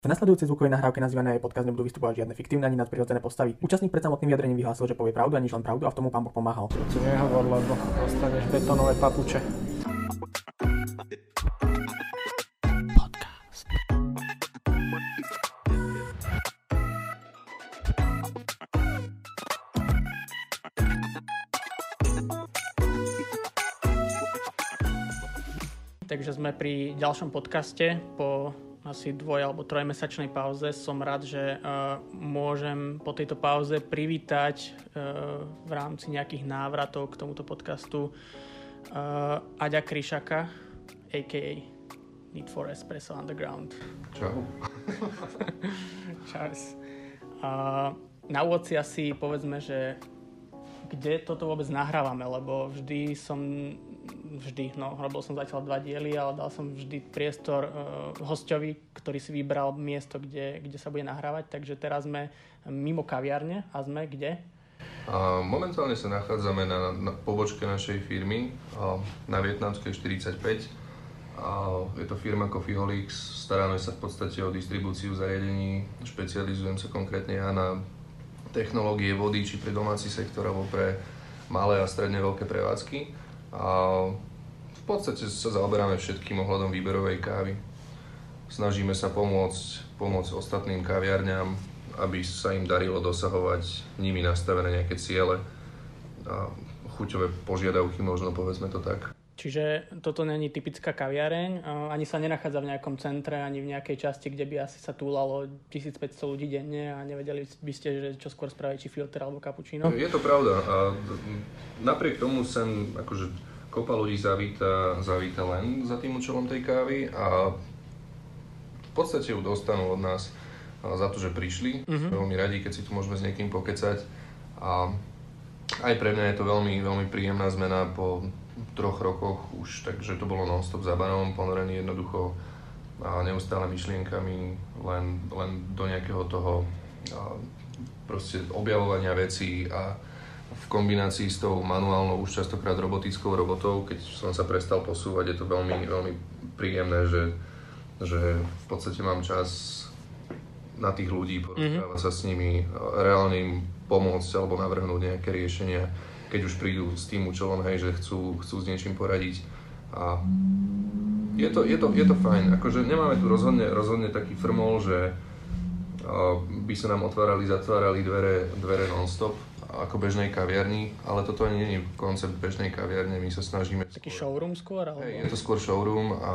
V nasledujúcej zvukovej nahrávke nazývanej podcast nebudú vystupovať žiadne fiktívne ani nadprirodzené postavy. Účastník pred samotným vyjadrením vyhlásil, že povie pravdu a nič len pravdu a v tomu pán Boh pomáhal. Ti nehovor, lebo dostaneš betonové papuče. Takže sme pri ďalšom podcaste po asi dvoj alebo trojmesačnej pauze. Som rád, že uh, môžem po tejto pauze privítať uh, v rámci nejakých návratov k tomuto podcastu uh, Aďa Kryšaka, a.k.a. Need for Espresso Underground. Čau. Čas. Uh, na úvod si asi povedzme, že kde toto vôbec nahrávame, lebo vždy som vždy, no, robil som zatiaľ dva diely, ale dal som vždy priestor uh, hostovi, ktorý si vybral miesto, kde, kde sa bude nahrávať, takže teraz sme mimo kaviarne a sme kde? A momentálne sa nachádzame na, na pobočke našej firmy a, na Vietnamskej 45. A je to firma Coffeeholics, staráme sa v podstate o distribúciu zariadení, špecializujem sa konkrétne ja na technológie vody, či pre domáci sektor, alebo pre malé a stredne veľké prevádzky. A v podstate sa zaoberáme všetkým ohľadom výberovej kávy. Snažíme sa pomôcť, pomôcť ostatným kaviarňam, aby sa im darilo dosahovať nimi nastavené nejaké ciele a chuťové požiadavky, možno povedzme to tak. Čiže toto není typická kaviareň, ani sa nenachádza v nejakom centre, ani v nejakej časti, kde by asi sa túlalo 1500 ľudí denne a nevedeli by ste, že čo skôr spraviť, či filter alebo kapučíno? Je to pravda a napriek tomu sem akože kopa ľudí zavíta, zavíta len za tým účelom tej kávy a v podstate ju dostanú od nás za to, že prišli. Uh-huh. Veľmi radi, keď si tu môžeme s niekým pokecať a aj pre mňa je to veľmi, veľmi príjemná zmena po troch rokoch už, takže to bolo non-stop za banom, ponorený jednoducho a neustále myšlienkami len, len do nejakého toho a proste objavovania vecí a v kombinácii s tou manuálnou, už častokrát robotickou robotou, keď som sa prestal posúvať, je to veľmi, veľmi príjemné, že, že v podstate mám čas na tých ľudí, porozprávať mm-hmm. sa s nimi, reálne im pomôcť alebo navrhnúť nejaké riešenia keď už prídu s tým účelom, hej, že chcú, chcú s niečím poradiť. A je to, je to, je to fajn. Akože nemáme tu rozhodne, rozhodne taký frmol, že by sa nám otvárali, zatvárali dvere, dvere non-stop ako bežnej kaviarni, ale toto ani nie je koncept bežnej kaviarne, my sa snažíme... Taký skôr, showroom skôr? Alebo... Hej, je to skôr showroom a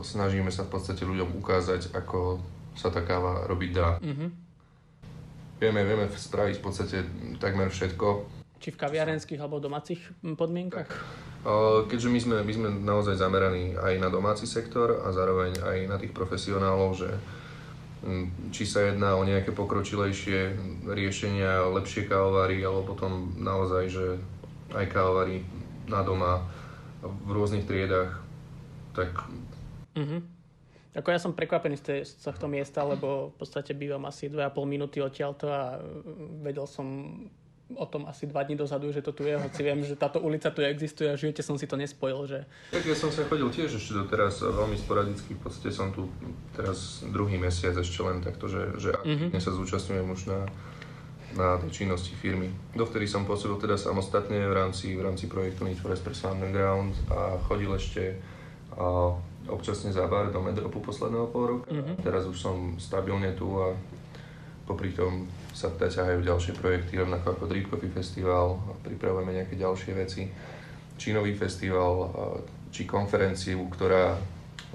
snažíme sa v podstate ľuďom ukázať, ako sa tá káva robiť dá. Mm-hmm. Vieme, vieme spraviť v podstate takmer všetko, či v kaviarenských alebo domácich podmienkach? Keďže my sme, my sme naozaj zameraní aj na domáci sektor a zároveň aj na tých profesionálov, že či sa jedná o nejaké pokročilejšie riešenia, lepšie kávovary, alebo potom naozaj, že aj kávovary na doma v rôznych triedách, tak... Mm-hmm. Ako ja som prekvapený z, z tohto miesta, lebo v podstate bývam asi 2,5 minúty odtiaľto a vedel som o tom asi dva dní dozadu, že to tu je, hoci viem, že táto ulica tu existuje a v živote som si to nespojil. Že... Tak ja som sa chodil tiež ešte doteraz veľmi sporadicky, v podstate som tu teraz druhý mesiac ešte len takto, že, že mm-hmm. sa zúčastňujem už na, na tej činnosti firmy. Dovtedy som pôsobil teda samostatne v rámci, v rámci projektu Need for Espresso Underground a chodil ešte a, občasne za bar do Medropu posledného pol roka. Mm-hmm. Teraz už som stabilne tu a popri tom sa ťahajú ďalšie projekty, rovnako ako Drip Coffee Festival, pripravujeme nejaké ďalšie veci, Čínový festival, či konferenciu, ktorá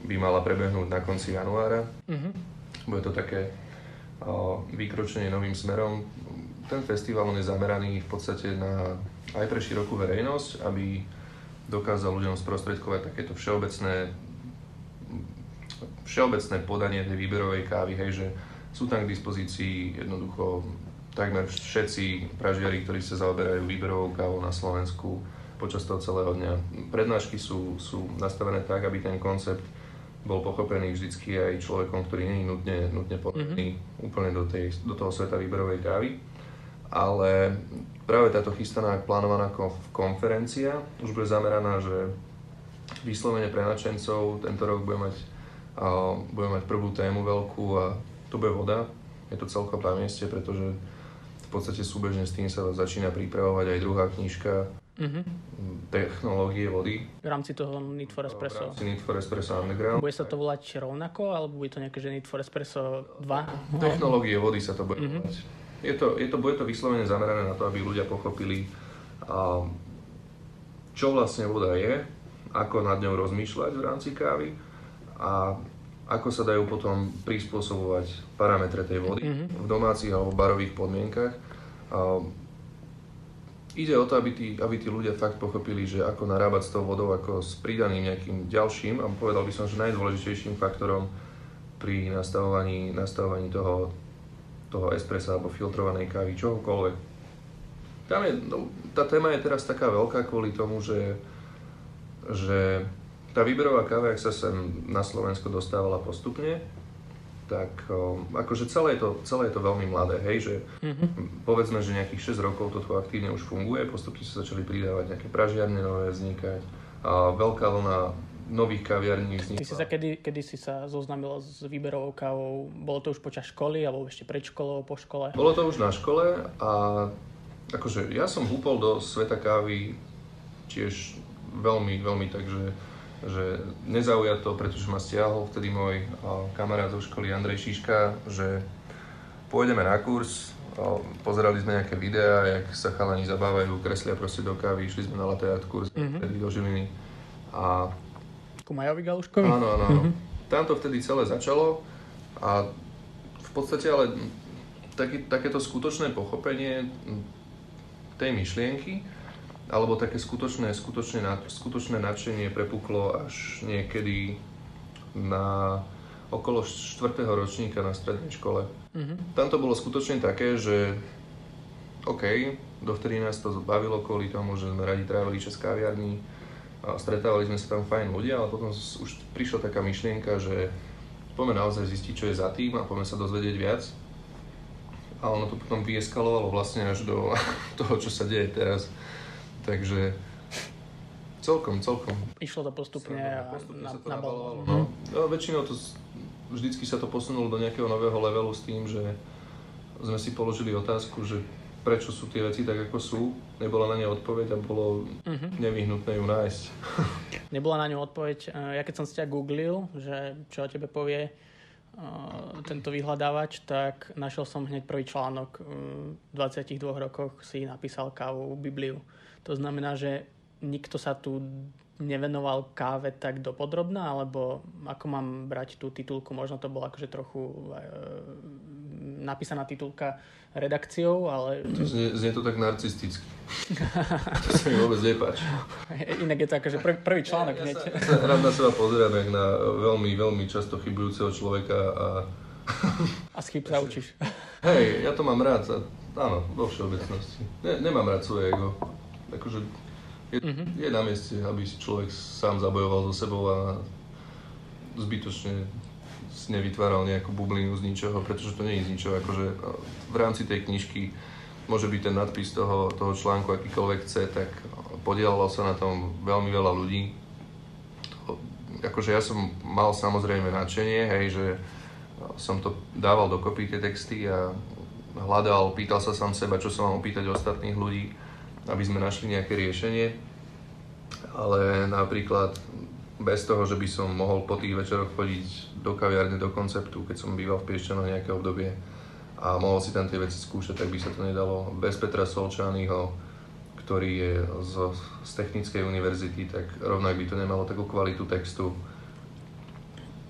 by mala prebehnúť na konci januára. Mm-hmm. Bude to také vykročenie novým smerom. Ten festival on je zameraný v podstate na, aj pre širokú verejnosť, aby dokázal ľuďom sprostredkovať takéto všeobecné všeobecné podanie tej výberovej kávy, hej, že sú tam k dispozícii jednoducho takmer všetci pražiari, ktorí sa zaoberajú výberovou kávou na Slovensku počas toho celého dňa. Prednášky sú, sú nastavené tak, aby ten koncept bol pochopený vždycky aj človekom, ktorý nie je nutne, nutne podaný mm-hmm. úplne do, tej, do toho sveta výberovej kávy. Ale práve táto chystaná plánovaná konferencia už bude zameraná, že vyslovene pre nadšencov tento rok bude mať, uh, bude mať prvú tému veľkú a to bude voda, je to celkom na mieste, pretože v podstate súbežne s tým sa začína pripravovať aj druhá knižka Mhm. technológie vody. V rámci toho Need for V Espresso. rámci Need for Espresso Underground. Bude sa to volať rovnako, alebo bude to nejaké, že Need for Espresso 2? Technológie vody sa to bude Mhm. volať. Je to, je to, bude to vyslovene zamerané na to, aby ľudia pochopili, a, čo vlastne voda je, ako nad ňou rozmýšľať v rámci kávy a ako sa dajú potom prispôsobovať parametre tej vody Mhm. v domácich alebo barových podmienkach. A, ide o to, aby tí, aby tí ľudia fakt pochopili, že ako narábať s tou vodou ako s pridaným nejakým ďalším a povedal by som, že najdôležitejším faktorom pri nastavovaní, nastavovaní toho, toho espressa alebo filtrovanej kávy, čohokoľvek. Tam je, no, tá téma je teraz taká veľká kvôli tomu, že, že tá výberová káva, ak sa sem na Slovensko dostávala postupne, tak akože celé je, to, celé je to veľmi mladé, hej, že Mhm. povedzme, že nejakých 6 rokov to tu aktívne už funguje, postupne sa začali pridávať nejaké pražiarne nové vznikať a veľká vlna nových kaviarní Ty si vznikla. sa kedy, kedy si sa zoznámil s výberovou kávou? Bolo to už počas školy, alebo ešte pred školou, po škole? Bolo to už na škole a akože ja som húpol do sveta kávy tiež veľmi, veľmi tak, že, že nezaujato, pretože ma stiahol vtedy môj kamarát zo školy Andrej Šiška, že pôjdeme na kurz, pozerali sme nejaké videá, jak sa chalani zabávajú, kreslia proste do kávy, išli sme na latte art kurz, Mhm. vtedy do Žiliny a Ku Majovi Galuškovi? Áno, áno, áno. Tam to vtedy celé začalo a v podstate ale taký, takéto skutočné pochopenie tej myšlienky alebo také skutočné, skutočné, skutočné nadšenie prepuklo až niekedy na okolo 4. ročníka na strednej škole. Mhm. Tam to bolo skutočne také, že OK, dovtedy nás to bavilo kvôli tomu, že sme radi trávili čas a stretávali sme sa tam fajn ľudia, ale potom už prišla taká myšlienka, že poďme naozaj zistiť, čo je za tým a poďme sa dozvedieť viac. A ono to potom vyeskalovalo vlastne až do toho, čo sa deje teraz. Takže celkom, celkom Išlo to postupne a postupne na, sa to nabalovalo. nabalovalo. No. No, väčšinou to vždycky sa to posunulo do nejakého nového levelu s tým, že sme si položili otázku, že prečo sú tie veci tak, ako sú. Nebola na ne odpoveď a bolo Mhm. nevyhnutné ju nájsť. Nebola na ňu odpoveď. Eh, Ja keď som si ťa googlil, že čo o tebe povie eh, tento vyhľadávač, tak našiel som hneď prvý článok. V 22 rokoch si napísal kávu Bibliu. To znamená, že nikto sa tu nevenoval káve tak dopodrobná, alebo ako mám brať tú titulku, možno to bola akože trochu eh, napísaná titulka redakciou, ale Znie, znie to tak narcisticky. to sa mi vôbec nepáči. inak je to akože prvý, prvý článok ja, hneď. sa, ja sa rád na seba pozerám, jak na veľmi, veľmi často chybujúceho človeka a A z chyb sa učíš. Hej, ja to mám rád, a, áno, vo všeobecnosti. Ne, nemám rád svoje ego. Akože je, Mhm. je na mieste, aby si človek sám zabojoval so sebou a zbytočne si nevytváral nejakú bublinu z ničoho, pretože to nie je z ničoho. Akože v rámci tej knižky môže byť ten nadpis toho, toho článku akýkoľvek chce, tak podielalo sa na tom veľmi veľa ľudí. To, akože ja som mal samozrejme nadšenie, hej, že som to dával dokopy tie texty a hľadal, pýtal sa sám seba, čo sa mám opýtať ostatných ľudí, aby sme našli nejaké riešenie. Ale napríklad bez toho, že by som mohol po tých večeroch chodiť do kaviárne, do konceptu, keď som býval v Piešťanoch nejaké obdobie a mohol si tam tie veci skúšať, tak by sa to nedalo. Bez Petra Solčányho, ktorý je z, z Technickej univerzity, tak rovnak by to nemalo takú kvalitu textu.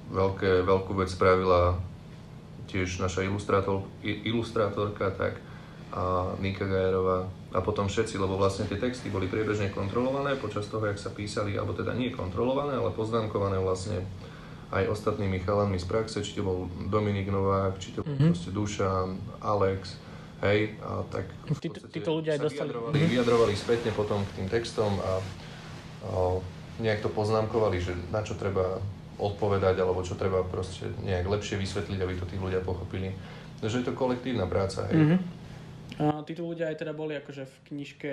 Veľké, veľkú vec spravila tiež naša ilustrátor, ilustrátorka, tak a Nika Gajerová a potom všetci, lebo vlastne tie texty boli priebežne kontrolované počas toho, jak sa písali, alebo teda nie kontrolované, ale poznámkované vlastne aj ostatnými chalanmi z praxe, či to bol Dominik Novák, či to bol Mhm. proste Dušan, Alex, hej, a tak Títo- ľudia aj dostali- vyjadrovali, Mhm. vyjadrovali spätne potom k tým textom a, a nejak to poznámkovali, že na čo treba odpovedať, alebo čo treba proste nejak lepšie vysvetliť, aby to tí ľudia pochopili. Takže je to kolektívna práca, hej. Mhm. A títo ľudia aj teda boli akože v knižke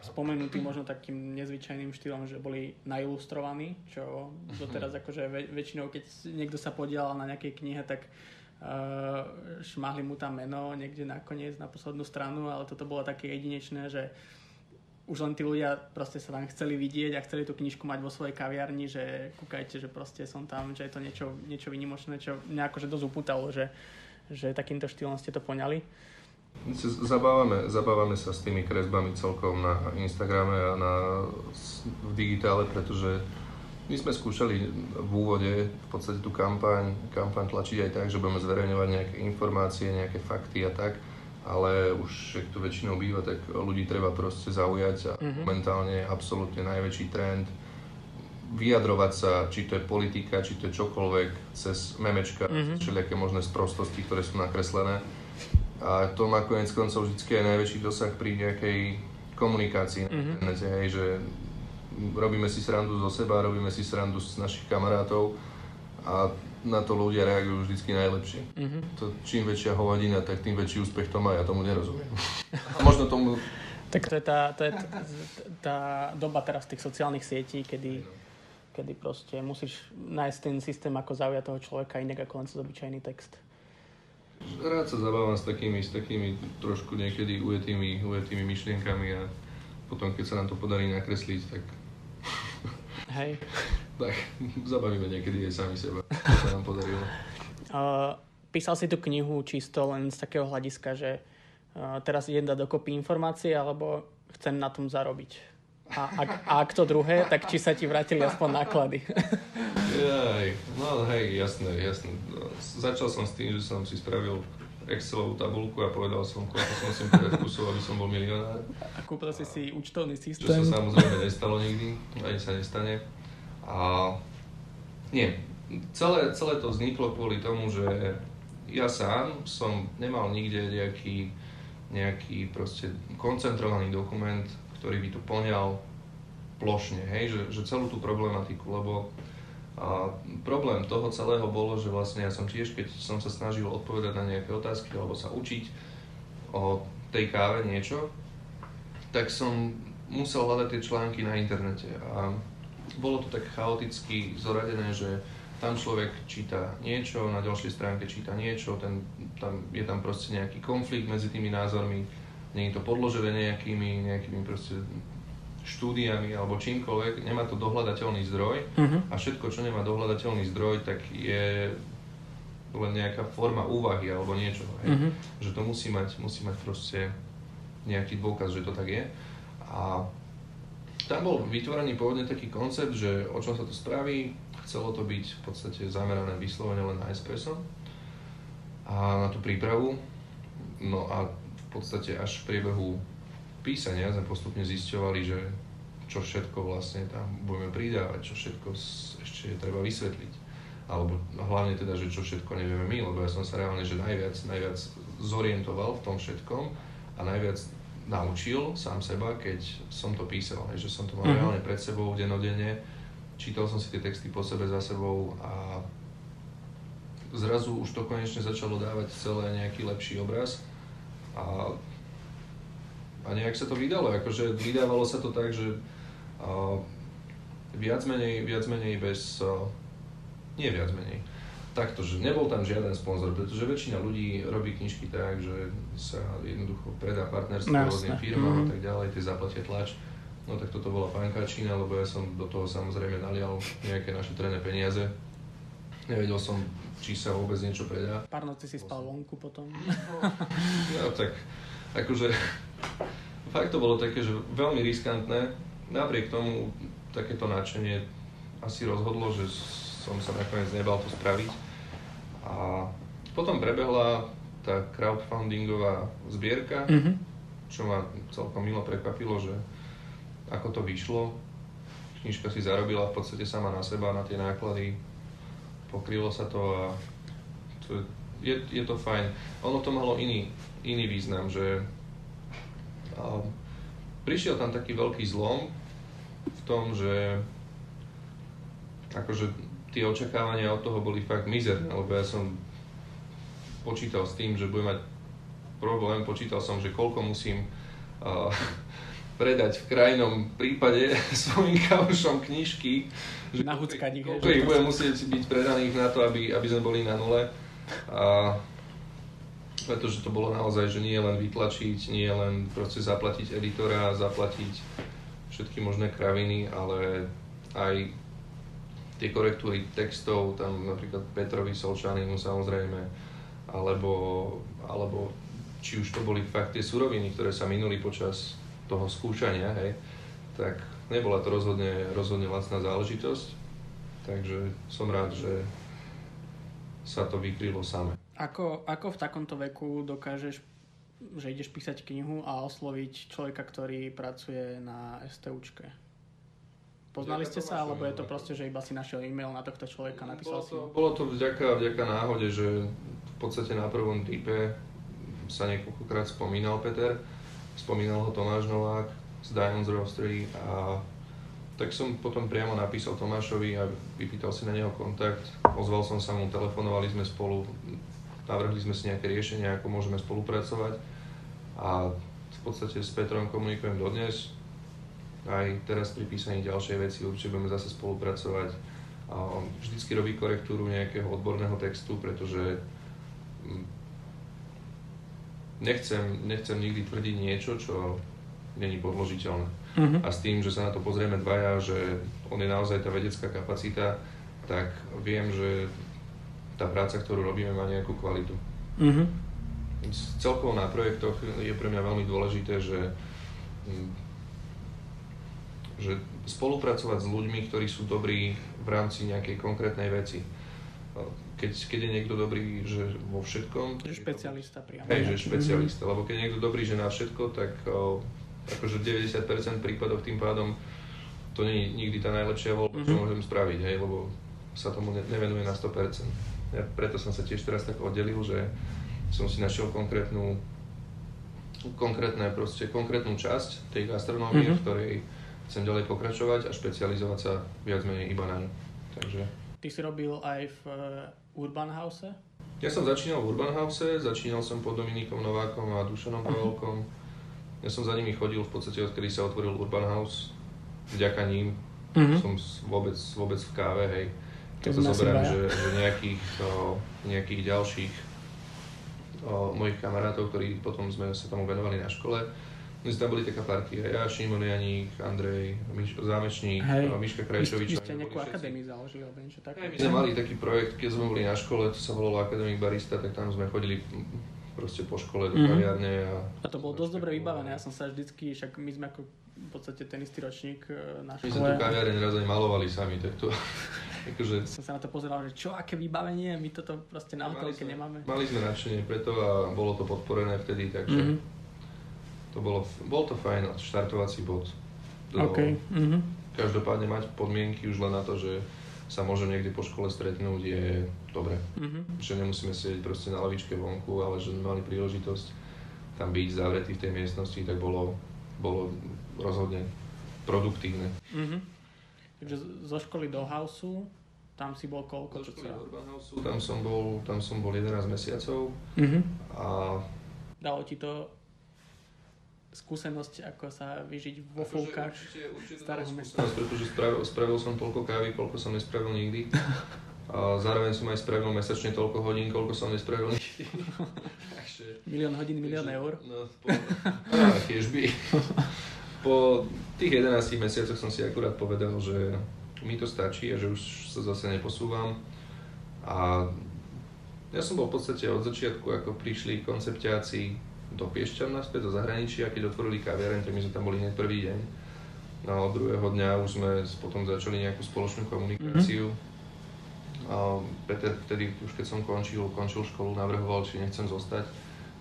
spomenutí možno takým nezvyčajným štýlom, že boli nailustrovaní, čo doteraz akože väč- väčšinou, keď niekto sa podielal na nejakej knihe, tak šmahli mu tam meno niekde nakoniec na poslednú stranu, ale toto bolo také jedinečné, že už len tí ľudia proste sa tam chceli vidieť a chceli tú knižku mať vo svojej kaviarni, že kúkajte, že proste som tam, že je to niečo, niečo vynimočné, čo mňa akože dosť upútalo, že, že takýmto štýlom ste to poňali. Zabávame, zabávame sa s tými kresbami celkom na Instagrame a na, v digitále, pretože my sme skúšali v úvode v podstate tú kampaň, kampaň tlačiť aj tak, že budeme zverejňovať nejaké informácie, nejaké fakty a tak ale už ak to väčšinou býva, tak ľudí treba proste zaujať a mm-hmm. momentálne je absolútne najväčší trend vyjadrovať sa, či to je politika, či to je čokoľvek, cez memečka, mm-hmm. všelijaké možné sprostosti, ktoré sú nakreslené. A to má konec koncov vždy aj najväčší dosah pri nejakej komunikácii mm-hmm. na internete, hej, že robíme si srandu zo seba, robíme si srandu z našich kamarátov a na to ľudia reagujú vždycky najlepšie. Mm-hmm. To, čím väčšia hovadina, tak tým väčší úspech to má, ja tomu nerozumiem. A možno tomu... Tak to je tá, to je tá, tá doba teraz tých sociálnych sietí, kedy, kedy proste musíš nájsť ten systém, ako zaujať toho človeka inak ako len cez obyčajný text. Rád sa zabávam s takými, s takými trošku niekedy ujetými, ujetými myšlienkami a potom, keď sa nám to podarí nakresliť, tak... Hej tak zabavíme niekedy aj sami seba, to sa nám podarilo. Uh, písal si tú knihu čisto len z takého hľadiska, že uh, teraz idem dať dokopy informácie, alebo chcem na tom zarobiť. A ak, a ak to druhé, tak či sa ti vrátili aspoň náklady. Jaj, no hej, jasné, jasné. Začal som s tým, že som si spravil Excelovú tabulku a povedal som, koľko som si povedať kusov, aby som bol milionár. A kúpil si si účtovný systém. Čo sa samozrejme nestalo nikdy, ani sa nestane. A nie, celé, celé to vzniklo kvôli tomu, že ja sám som nemal nikde nejaký, nejaký proste koncentrovaný dokument, ktorý by tu poňal plošne, hej, že, že celú tú problematiku, lebo a problém toho celého bolo, že vlastne ja som tiež, keď som sa snažil odpovedať na nejaké otázky alebo sa učiť o tej káve niečo, tak som musel hľadať tie články na internete a bolo to tak chaoticky zoradené, že tam človek číta niečo, na ďalšej stránke číta niečo, ten, tam, je tam proste nejaký konflikt medzi tými názormi, nie je to podložené nejakými, nejakými proste štúdiami alebo čímkoľvek, nemá to dohľadateľný zdroj uh-huh. a všetko, čo nemá dohľadateľný zdroj, tak je len nejaká forma úvahy alebo niečo. Hej? Uh-huh. Že to musí mať, musí mať proste nejaký dôkaz, že to tak je. A tam bol vytvorený pôvodne taký koncept, že o čom sa to spraví, chcelo to byť v podstate zamerané vyslovene len na espresso a na tú prípravu. No a v podstate až v priebehu písania sme postupne zisťovali, že čo všetko vlastne tam budeme pridávať, čo všetko ešte treba vysvetliť. Alebo hlavne teda, že čo všetko nevieme my, lebo ja som sa reálne, že najviac, najviac zorientoval v tom všetkom a najviac naučil sám seba, keď som to písal, že som to mal mm-hmm. reálne pred sebou denodenne, čítal som si tie texty po sebe za sebou a zrazu už to konečne začalo dávať celé nejaký lepší obraz a, a nejak sa to vydalo, akože vydávalo sa to tak, že a, viac menej, viac menej bez, a, nie viac menej, takto, že nebol tam žiaden sponzor, pretože väčšina ľudí robí knižky tak, že sa jednoducho predá partnerstvo no, rôznym firmám mm. a tak ďalej, tie zaplatia tlač. No tak toto bola pankačina, lebo ja som do toho samozrejme nalial nejaké naše trené peniaze. Nevedel som, či sa vôbec niečo predá. Pár noci si spal vonku potom. No tak, akože fakt to bolo také, že veľmi riskantné. Napriek tomu takéto nadšenie asi rozhodlo, že som sa nakoniec nebal to spraviť. A potom prebehla tá crowdfundingová zbierka, mm-hmm. čo ma celkom milo prekvapilo, že ako to vyšlo. Knižka si zarobila v podstate sama na seba, na tie náklady. Pokrylo sa to a to je, je to fajn. Ono to malo iný, iný význam, že a, prišiel tam taký veľký zlom v tom, že akože tie očakávania od toho boli fakt mizerné, lebo ja som počítal s tým, že budem mať problém, počítal som, že koľko musím uh, predať v krajnom prípade svojim kaušom knižky, že koľko ich budem musieť byť predaných na to, aby, aby sme boli na nule. A pretože to bolo naozaj, že nie len vytlačiť, nie len proste zaplatiť editora, zaplatiť všetky možné kraviny, ale aj tie korektúry textov, tam napríklad Petrovi Solčanimu samozrejme, alebo, alebo či už to boli fakt tie suroviny, ktoré sa minuli počas toho skúšania, hej, tak nebola to rozhodne, rozhodne lacná záležitosť, takže som rád, že sa to vykrylo same. Ako, ako v takomto veku dokážeš, že ideš písať knihu a osloviť človeka, ktorý pracuje na STUčke? Poznali ste sa, alebo je to proste, že iba si našiel e-mail na tohto človeka, napísal bolo si to, Bolo to vďaka, vďaka náhode, že v podstate na prvom type sa niekoľkokrát spomínal Peter, spomínal ho Tomáš Novák z Diamonds Roastery a tak som potom priamo napísal Tomášovi a vypýtal si na neho kontakt. Ozval som sa mu, telefonovali sme spolu, navrhli sme si nejaké riešenia, ako môžeme spolupracovať a v podstate s Petrom komunikujem dodnes. Aj teraz pri písaní ďalšej veci určite budeme zase spolupracovať. A vždycky robí korektúru nejakého odborného textu, pretože mm, nechcem, nechcem nikdy tvrdiť niečo, čo není podložiteľné. Uh-huh. A s tým, že sa na to pozrieme dvaja, že on je naozaj tá vedecká kapacita, tak viem, že tá práca, ktorú robíme, má nejakú kvalitu. Uh-huh. Celkovo na projektoch je pre mňa veľmi dôležité, že, že spolupracovať s ľuďmi, ktorí sú dobrí v rámci nejakej konkrétnej veci. Keď, keď je niekto dobrý že vo všetkom... Že špecialista priamo. Hej, že špecialista, lebo keď je niekto dobrý že na všetko, tak o, akože 90% prípadov tým pádom to nie je nikdy tá najlepšia voľba, čo Mhm. môžem spraviť, hej, lebo sa tomu ne- nevenuje na 100%. Ja preto som sa tiež teraz tak oddelil, že som si našiel konkrétnu konkrétne proste, konkrétnu časť tej gastronómie, Mhm. v ktorej chcem ďalej pokračovať a špecializovať sa viac menej iba na ňu. Takže Ty si robil aj v eh, Urban House? ja som začínal v Urban House, začínal som pod Dominikom Novákom a Dušanom Pavelkom. Ja som za nimi chodil v podstate, odkedy sa otvoril Urban House. Vďaka ním Uh-huh. som vôbec, vôbec v káve, hej. Keď To sa zoberiem, že, že nejakých, o, nejakých ďalších o, mojich kamarátov, ktorí potom sme sa tomu venovali na škole, my sme tam boli taká partia, ja, Šimon Janík, Andrej, Miš, Zámečník, Hej. Miška Krajčovič. vy ste nejakú akadémiu založili, alebo niečo také? My sme mali taký projekt, keď sme boli na škole, to sa volalo Academic Barista, tak tam sme chodili proste po škole do Mhm. kaviárne a... A to bolo dosť dobre vybavené, ja som sa vždycky, však my sme ako v podstate ten istý ročník eh, na My sme škole. tú kaviareň raz aj malovali sami, tak to... akože, Som sa na to pozeral, že čo, aké vybavenie, my toto proste na hotelke nemáme. Mali sme nadšenie preto a bolo to podporené vtedy, takže Mhm. to bolo, bol to fajn štartovací bod. Do, OK. Mhm. Každopádne mať podmienky už len na to, že sa môžem niekde po škole stretnúť je dobre. Mhm. Že nemusíme sedieť proste na lavičke vonku, ale že mali príležitosť tam byť zavretý v tej miestnosti, tak bolo, bolo rozhodne produktívne. Mhm. Takže zo školy do houseu, tam si bol koľko? Do čo školy Urban Houseu, Tam som bol, tam som bol 11 mesiacov Mhm. a Dalo ti to skúsenosť, ako sa vyžiť vo Akože fúkach určite, určite starého mesta. pretože spravil, spravil som toľko kávy, koľko som nespravil nikdy. A zároveň som aj spravil mesačne toľko hodín, koľko som nespravil nikdy. Takže, Milión hodín, milión takže- eur. No, po, á, tiež by. Po tých 11 mesiacoch som si akurát povedal, že mi to stačí a že už sa zase neposúvam. A ja som bol v podstate od začiatku, ako prišli konceptiáci do Piešťan naspäť zo zahraničia, keď otvorili kaviareň, tak my sme tam boli hneď prvý deň. No a od druhého dňa už sme potom začali nejakú spoločnú komunikáciu. A Peter vtedy, už keď som končil, končil školu, navrhoval, či nechcem zostať.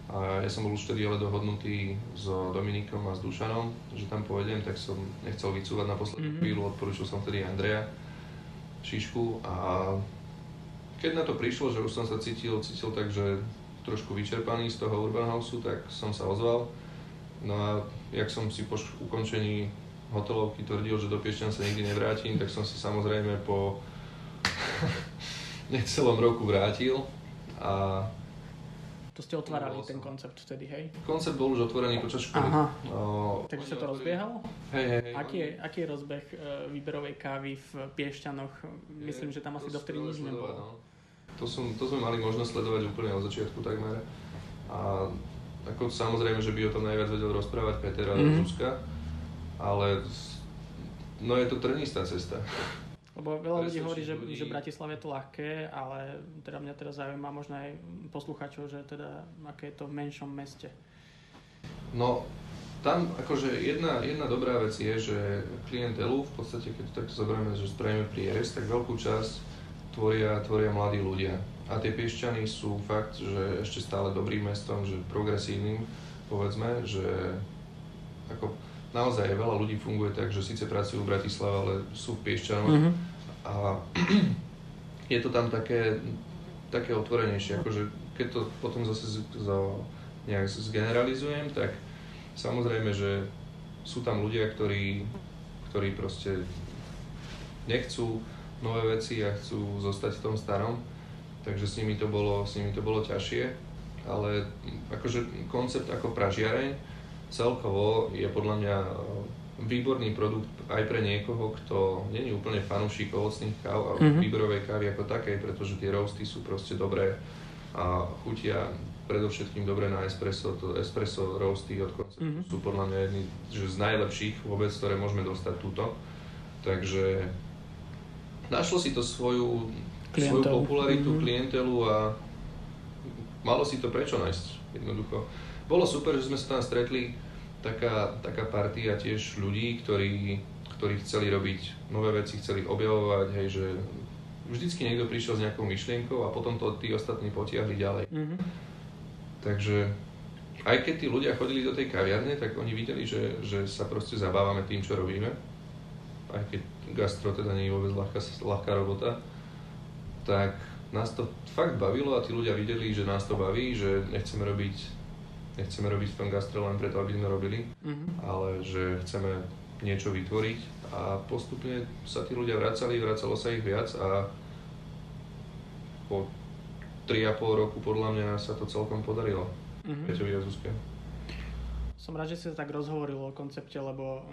A ja som bol už vtedy ale dohodnutý s Dominikom a s Dušanom, že tam pôjdem, tak som nechcel vycúvať na poslednú Mhm. chvíľu, odporúčil som vtedy Andreja Šišku a keď na to prišlo, že už som sa cítil, cítil tak, že trošku vyčerpaný z toho Urban Houseu, tak som sa ozval. No a jak som si po ukončení hotelovky tvrdil, že do Piešťan sa nikdy nevrátim, tak som sa samozrejme po necelom roku vrátil a To ste otvárali Bol ten koncept vtedy, hej? koncept bol už otvorený počas školy. Aha. No, Takže sa to otvorili- rozbiehalo? Hej, hej, hej. Aký je, aký je rozbeh e, výberovej kávy v Piešťanoch? Myslím, že tam asi dovtedy nič nebolo. no. To, som, to sme mali možnosť sledovať úplne od začiatku takmer. A ako samozrejme, že by o tom najviac vedel rozprávať Peter a mm-hmm. Zuzka, ale no je to trnistá cesta. Lebo veľa ľudí hovorí, že, ľudí... že Bratislava je to ľahké, ale teda mňa teraz zaujíma možno aj posluchačov, že teda aké je to v menšom meste. No, tam akože jedna, jedna dobrá vec je, že klientelu, v podstate keď to takto zoberieme, že spravíme prierez, tak veľkú časť tvoria, tvoria mladí ľudia. A tie Piešťany sú fakt, že ešte stále dobrým mestom, že progresívnym, povedzme, že ako naozaj veľa ľudí funguje tak, že síce pracujú v Bratislave, ale sú v Piešťanoch. Mm-hmm. A je to tam také, také otvorenejšie, akože keď to potom zase z, z, nejak zgeneralizujem, tak Samozrejme, že sú tam ľudia, ktorí, ktorí proste nechcú nové veci a chcú zostať v tom starom, takže s nimi to bolo, s nimi to bolo ťažšie, ale akože koncept ako pražiareň celkovo je podľa mňa e, výborný produkt aj pre niekoho, kto není úplne fanúšik ovocných káv a mm-hmm. výberovej kávy ako takej, pretože tie roasty sú proste dobré a chutia predovšetkým dobre na espresso, to espresso roasty od konceptu mm-hmm. sú podľa mňa jedni že z najlepších vôbec, ktoré môžeme dostať túto. Takže našlo si to svoju, svoju popularitu, mm-hmm. klientelu a malo si to prečo nájsť jednoducho. Bolo super, že sme sa tam stretli, taká, taká partia tiež ľudí, ktorí, ktorí chceli robiť nové veci, chceli objavovať, hej, že vždycky niekto prišiel s nejakou myšlienkou a potom to tí ostatní potiahli ďalej. Mm-hmm. Takže aj keď tí ľudia chodili do tej kaviarne, tak oni videli, že, že sa proste zabávame tým, čo robíme. Aj keď gastro teda nie je vôbec ľahká, ľahká robota, tak nás to fakt bavilo a tí ľudia videli, že nás to baví, že nechceme robiť, nechceme robiť v tom gastro len preto, aby sme robili, mm-hmm. ale že chceme niečo vytvoriť a postupne sa tí ľudia vracali, vracalo sa ich viac a po 3,5 roku podľa mňa sa to celkom podarilo. Mm-hmm. Peťovi a Zuzke. Som rád, že si sa tak rozhovoril o koncepte, lebo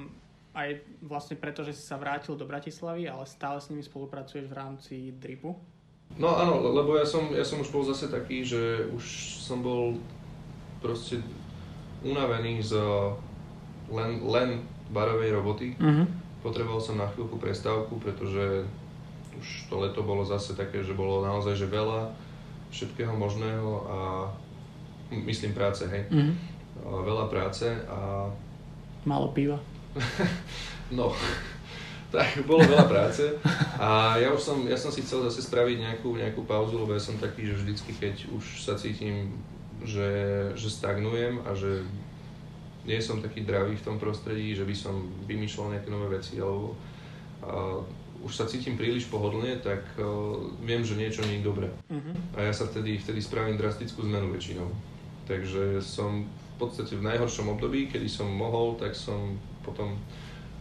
aj vlastne preto, že si sa vrátil do Bratislavy, ale stále s nimi spolupracuješ v rámci DRIPu. No áno, lebo ja som, ja som už bol zase taký, že už som bol proste unavený z len, len barovej roboty. Mm-hmm. Potreboval som na chvíľku prestávku, pretože už to leto bolo zase také, že bolo naozaj že veľa všetkého možného a myslím práce, hej. Mm-hmm. Veľa práce a... Málo piva. No, tak bolo veľa práce a ja už som, ja som si chcel zase spraviť nejakú, nejakú pauzu, lebo ja som taký, že vždycky, keď už sa cítim, že, že stagnujem a že nie som taký dravý v tom prostredí, že by som vymýšľal nejaké nové veci alebo a, už sa cítim príliš pohodlne, tak uh, viem, že niečo nie je dobré. Uh-huh. A ja sa vtedy, vtedy spravím drastickú zmenu väčšinou. Takže som v podstate v najhoršom období, kedy som mohol, tak som potom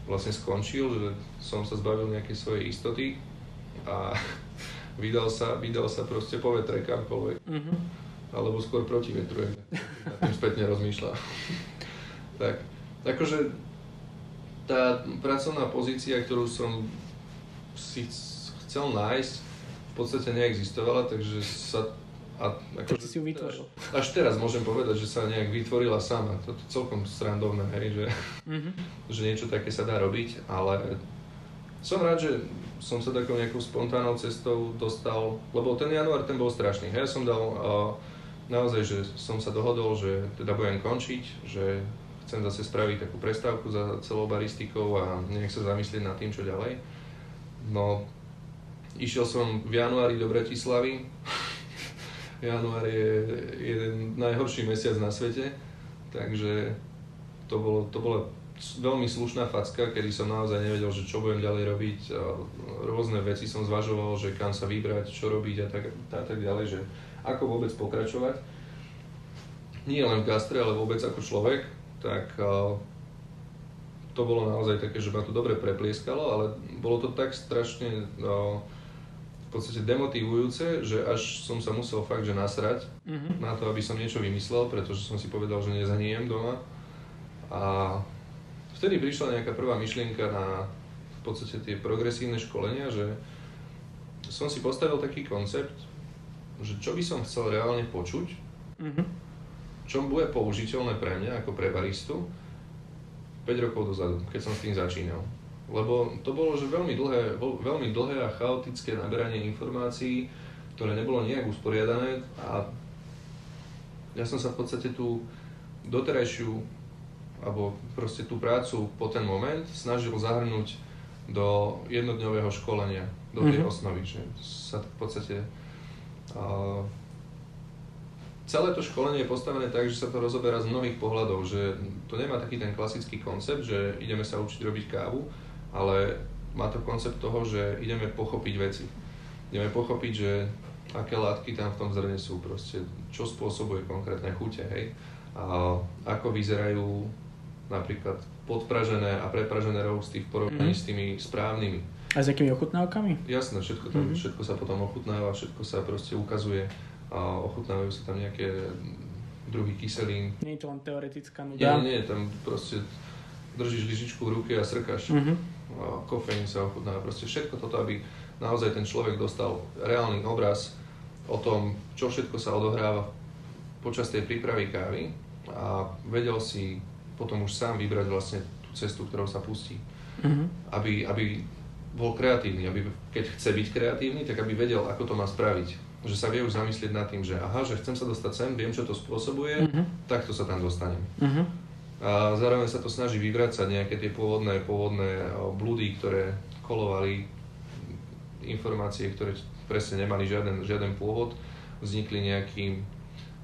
vlastne skončil, že som sa zbavil nejakej svojej istoty a vydal sa, vydal sa proste po vetre kamkoľvek. Uh-huh. Alebo skôr proti vetru, ak na tým spätne rozmýšľa. tak, akože tá pracovná pozícia, ktorú som si chcel nájsť, v podstate neexistovala, takže sa a ako, si ju vytvoril. Až, teraz môžem povedať, že sa nejak vytvorila sama. To je celkom srandovné, hej, že, mm-hmm. že niečo také sa dá robiť, ale som rád, že som sa takou nejakou spontánnou cestou dostal, lebo ten január ten bol strašný. Hej, ja som dal naozaj, že som sa dohodol, že teda budem končiť, že chcem zase spraviť takú prestávku za celou baristikou a nech sa zamyslieť nad tým, čo ďalej. No, išiel som v januári do Bratislavy. Január je jeden najhorší mesiac na svete, takže to bolo, to bola veľmi slušná facka, kedy som naozaj nevedel, že čo budem ďalej robiť. A rôzne veci som zvažoval, že kam sa vybrať, čo robiť a tak, a tak ďalej, že ako vôbec pokračovať. Nie len v gastre, ale vôbec ako človek. Tak to bolo naozaj také, že ma to dobre preplieskalo, ale bolo to tak strašne no, podstate demotivujúce, že až som sa musel fakt, že nasrať mm-hmm. na to, aby som niečo vymyslel, pretože som si povedal, že nezanijem doma. A vtedy prišla nejaká prvá myšlienka na v podstate tie progresívne školenia, že som si postavil taký koncept, že čo by som chcel reálne počuť, Mhm. čo bude použiteľné pre mňa ako pre baristu 5 rokov dozadu, keď som s tým začínal. Lebo to bolo že veľmi dlhé, veľmi dlhé a chaotické naberanie informácií, ktoré nebolo nejak usporiadané a ja som sa v podstate tú doterajšiu alebo proste tú prácu po ten moment snažil zahrnúť do jednodňového školenia, do tej Mhm. osnovy, že sa v podstate a, celé to školenie je postavené tak, že sa to rozoberá z mnohých pohľadov, že to nemá taký ten klasický koncept, že ideme sa učiť robiť kávu, ale má to koncept toho, že ideme pochopiť veci. Ideme pochopiť, že aké látky tam v tom zrne sú, proste, čo spôsobuje konkrétne chute, hej. A ako vyzerajú napríklad podpražené a prepražené roasty v porovnaní Mhm. s tými správnymi. A s akými ochutnávkami? Jasné, všetko, tam, Mhm. všetko sa potom ochutnáva, všetko sa proste ukazuje a ochutnávajú sa tam nejaké druhy kyselín. Nie je to len teoretická Nie, nuda. nie, tam proste držíš lyžičku v ruke a srkáš. Mhm. Kofeín sa ochutnáva, proste všetko toto, aby naozaj ten človek dostal reálny obraz o tom, čo všetko sa odohráva počas tej prípravy kávy a vedel si potom už sám vybrať vlastne tú cestu, ktorou sa pustí Mhm. aby, aby bol kreatívny, aby keď chce byť kreatívny, tak aby vedel, ako to má spraviť. Že sa vie už zamyslieť nad tým, že aha, že chcem sa dostať sem, viem, čo to spôsobuje, Mhm. takto sa tam dostanem. Mhm. A zároveň sa to snaží vyvracať nejaké tie pôvodné, pôvodné o, blúdy, ktoré kolovali, informácie, ktoré presne nemali žiaden, žiaden pôvod, vznikli nejakým,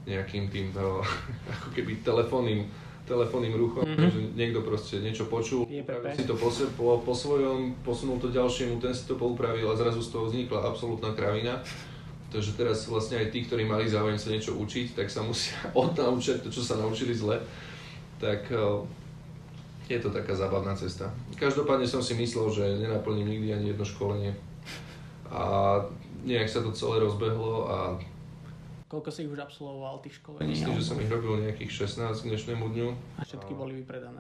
nejakým tým o, ako keby telefónnym, telefónnym ruchom, Mhm. mm-hmm. že niekto proste niečo počul, si to po, po, po svojom, posunul to ďalšiemu, ten si to poupravil a zrazu z toho vznikla absolútna kravina. Takže teraz vlastne aj tí, ktorí mali záujem sa niečo učiť, tak sa musia odnaučiť to, čo sa naučili zle. Tak o, je to taká zábavná cesta. Každopádne som si myslel, že nenaplním nikdy ani jedno školenie. A nejak sa to celé rozbehlo a Koľko si ich už absolvoval tých školení? myslím, že som ich robil nejakých 16 k dnešnému dňu. A všetky boli vypredané.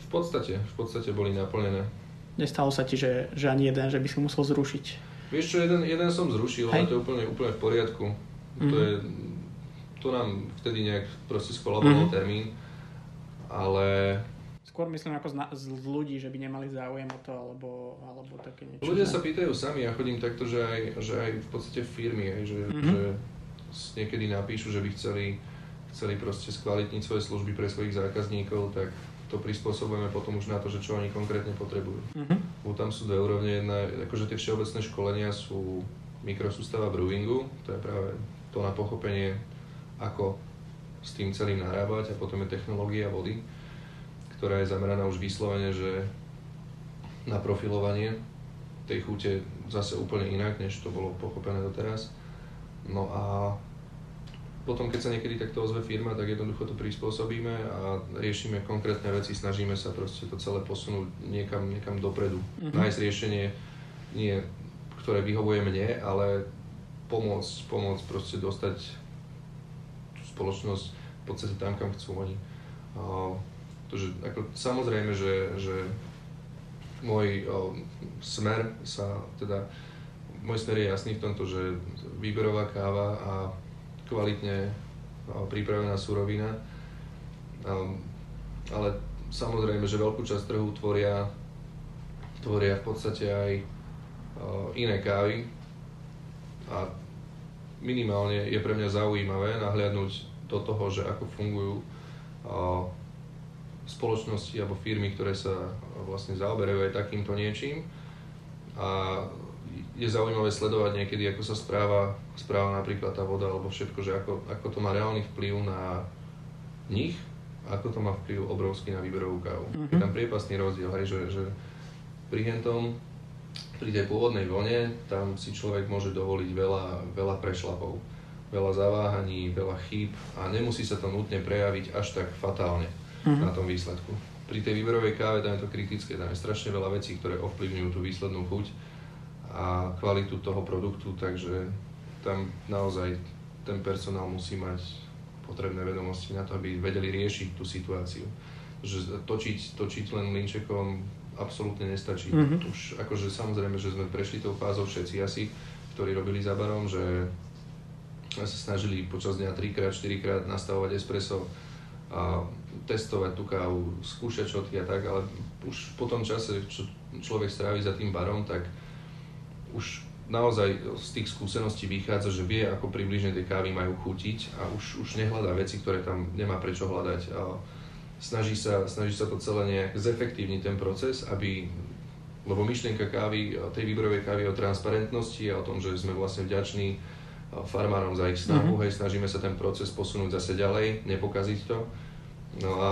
V podstate, v podstate boli naplnené. Nestalo sa ti, že, že ani jeden, že by si musel zrušiť. Vieš čo, jeden, jeden som zrušil, ale to je úplne, úplne v poriadku. To, Mhm. je, to nám vtedy nejak proste skolaboval Mhm. termín, ale Skôr myslím ako z, na, z ľudí, že by nemali záujem o to, alebo, alebo také niečo. ľudia sa pýtajú sami, ja chodím takto, že aj, že aj v podstate firmy, hej, že, Mhm. že niekedy napíšu, že by chceli, chceli proste skvalitniť svoje služby pre svojich zákazníkov, tak to prispôsobujeme potom už na to, že čo oni konkrétne potrebujú. Mhm. Bo tam sú dve úrovne, jedna, akože tie všeobecné školenia sú mikrosústava brewingu, to je práve to na pochopenie, ako s tým celým narábať a potom je technológia vody, ktorá je zameraná už vyslovene, že na profilovanie tej chute zase úplne inak, než to bolo pochopené doteraz. No a potom, keď sa niekedy takto ozve firma, tak jednoducho to prispôsobíme a riešime konkrétne veci, snažíme sa proste to celé posunúť niekam, niekam dopredu. Mhm. Nájsť riešenie, nie, ktoré vyhovuje mne, ale pomôcť, pomôcť proste dostať spoločnosť v podstate tam, kam chcú oni. A, takže ako, samozrejme, že, že môj o, smer sa teda môj smer je jasný v tomto, že výberová káva a kvalitne o, pripravená surovina, ale samozrejme, že veľkú časť trhu tvoria, tvoria v podstate aj iné kávy a minimálne je pre mňa zaujímavé nahliadnúť do toho, že ako fungujú o, spoločnosti alebo firmy, ktoré sa vlastne zaoberajú aj takýmto niečím. A je zaujímavé sledovať niekedy, ako sa správa, správa napríklad tá voda alebo všetko, že ako, ako to má reálny vplyv na nich, ako to má vplyv obrovský na výberovú kávu. Mhm. Je tam priepasný rozdiel, hej, že, že pri hentom, pri tej pôvodnej vlne, tam si človek môže dovoliť veľa, veľa prešlapov, veľa zaváhaní, veľa chýb a nemusí sa to nutne prejaviť až tak fatálne Mhm. na tom výsledku. Pri tej výberovej káve tam je to kritické, tam je strašne veľa vecí, ktoré ovplyvňujú tú výslednú chuť a kvalitu toho produktu, takže tam naozaj ten personál musí mať potrebné vedomosti na to, aby vedeli riešiť tú situáciu. Že točiť, točiť len linčekom absolútne nestačí. Mhm. Už akože samozrejme, že sme prešli tou fázou všetci asi, ktorí robili za barom, že sme sa snažili počas dňa 3 4 krát nastavovať espresso a testovať tú kávu, skúšať šotky a tak, ale už po tom čase, čo človek strávi za tým barom, tak už naozaj z tých skúseností vychádza, že vie, ako približne tie kávy majú chutiť a už, už nehľadá veci, ktoré tam nemá prečo hľadať. A snaží sa, snaží sa to celé nejak zefektívniť ten proces, aby lebo myšlienka kávy, tej výberovej kávy o transparentnosti a o tom, že sme vlastne vďační farmárom za ich snahu, mm-hmm. hej, snažíme sa ten proces posunúť zase ďalej, nepokaziť to. No a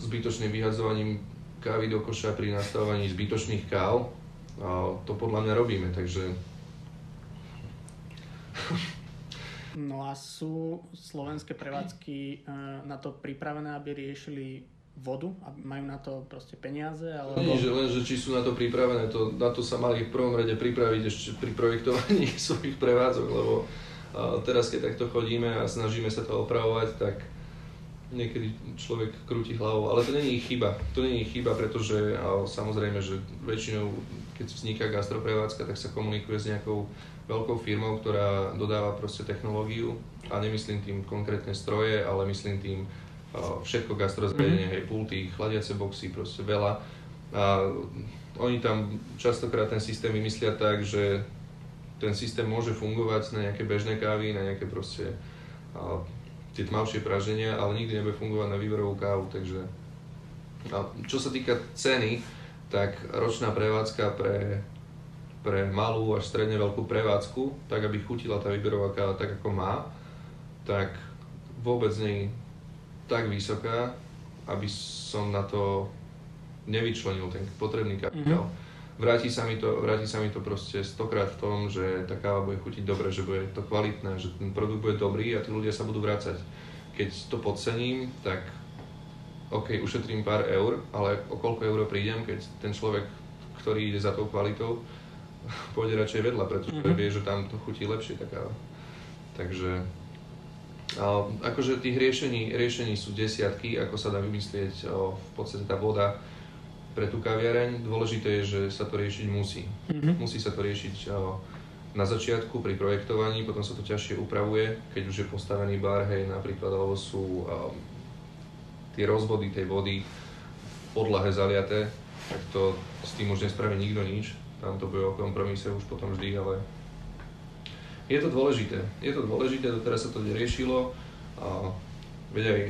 zbytočným vyhadzovaním kávy do koša pri nastavovaní zbytočných káv, to podľa mňa robíme, takže No a sú slovenské prevádzky e, na to pripravené, aby riešili vodu a majú na to proste peniaze? Alebo... Nie, že len, že či sú na to pripravené, to, na to sa mali v prvom rade pripraviť ešte pri projektovaní svojich prevádzok, lebo teraz keď takto chodíme a snažíme sa to opravovať, tak niekedy človek krúti hlavou, ale to není chyba. To není chyba, pretože samozrejme, že väčšinou, keď vzniká gastroprevádzka, tak sa komunikuje s nejakou veľkou firmou, ktorá dodáva proste technológiu a nemyslím tým konkrétne stroje, ale myslím tým všetko gastrozariadenie, mm. hej, pulty, chladiace boxy, proste veľa. A oni tam častokrát ten systém vymyslia tak, že ten systém môže fungovať na nejaké bežné kávy, na nejaké proste tie tmavšie praženia, ale nikdy nebude fungovať na výberovú kávu, takže a čo sa týka ceny, tak ročná prevádzka pre, pre malú až stredne veľkú prevádzku, tak aby chutila tá výberová káva tak ako má, tak vôbec nie tak vysoká, aby som na to nevyčlenil ten potrebný kapitál. Mm-hmm vráti sa mi to, vráti sa mi to proste stokrát v tom, že tá káva bude chutiť dobre, že bude to kvalitné, že ten produkt bude dobrý a tí ľudia sa budú vrácať. Keď to podcením, tak OK, ušetrím pár eur, ale o koľko eur prídem, keď ten človek, ktorý ide za tou kvalitou, pôjde radšej vedľa, pretože mm-hmm. vie, že tam to chutí lepšie tá káva. Takže akože tých riešení, riešení sú desiatky, ako sa dá vymyslieť v podstate tá voda, pre tú kaviareň. Dôležité je, že sa to riešiť musí. Mm-hmm. Musí sa to riešiť na začiatku pri projektovaní, potom sa to ťažšie upravuje, keď už je postavený bar, hej, napríklad, alebo sú um, tie rozvody tej vody v podlahe zaliaté, tak to s tým už nespraví nikto nič. Tam to bude o kompromise už potom vždy, ale je to dôležité. Je to dôležité, doteraz sa to neriešilo. Veď aj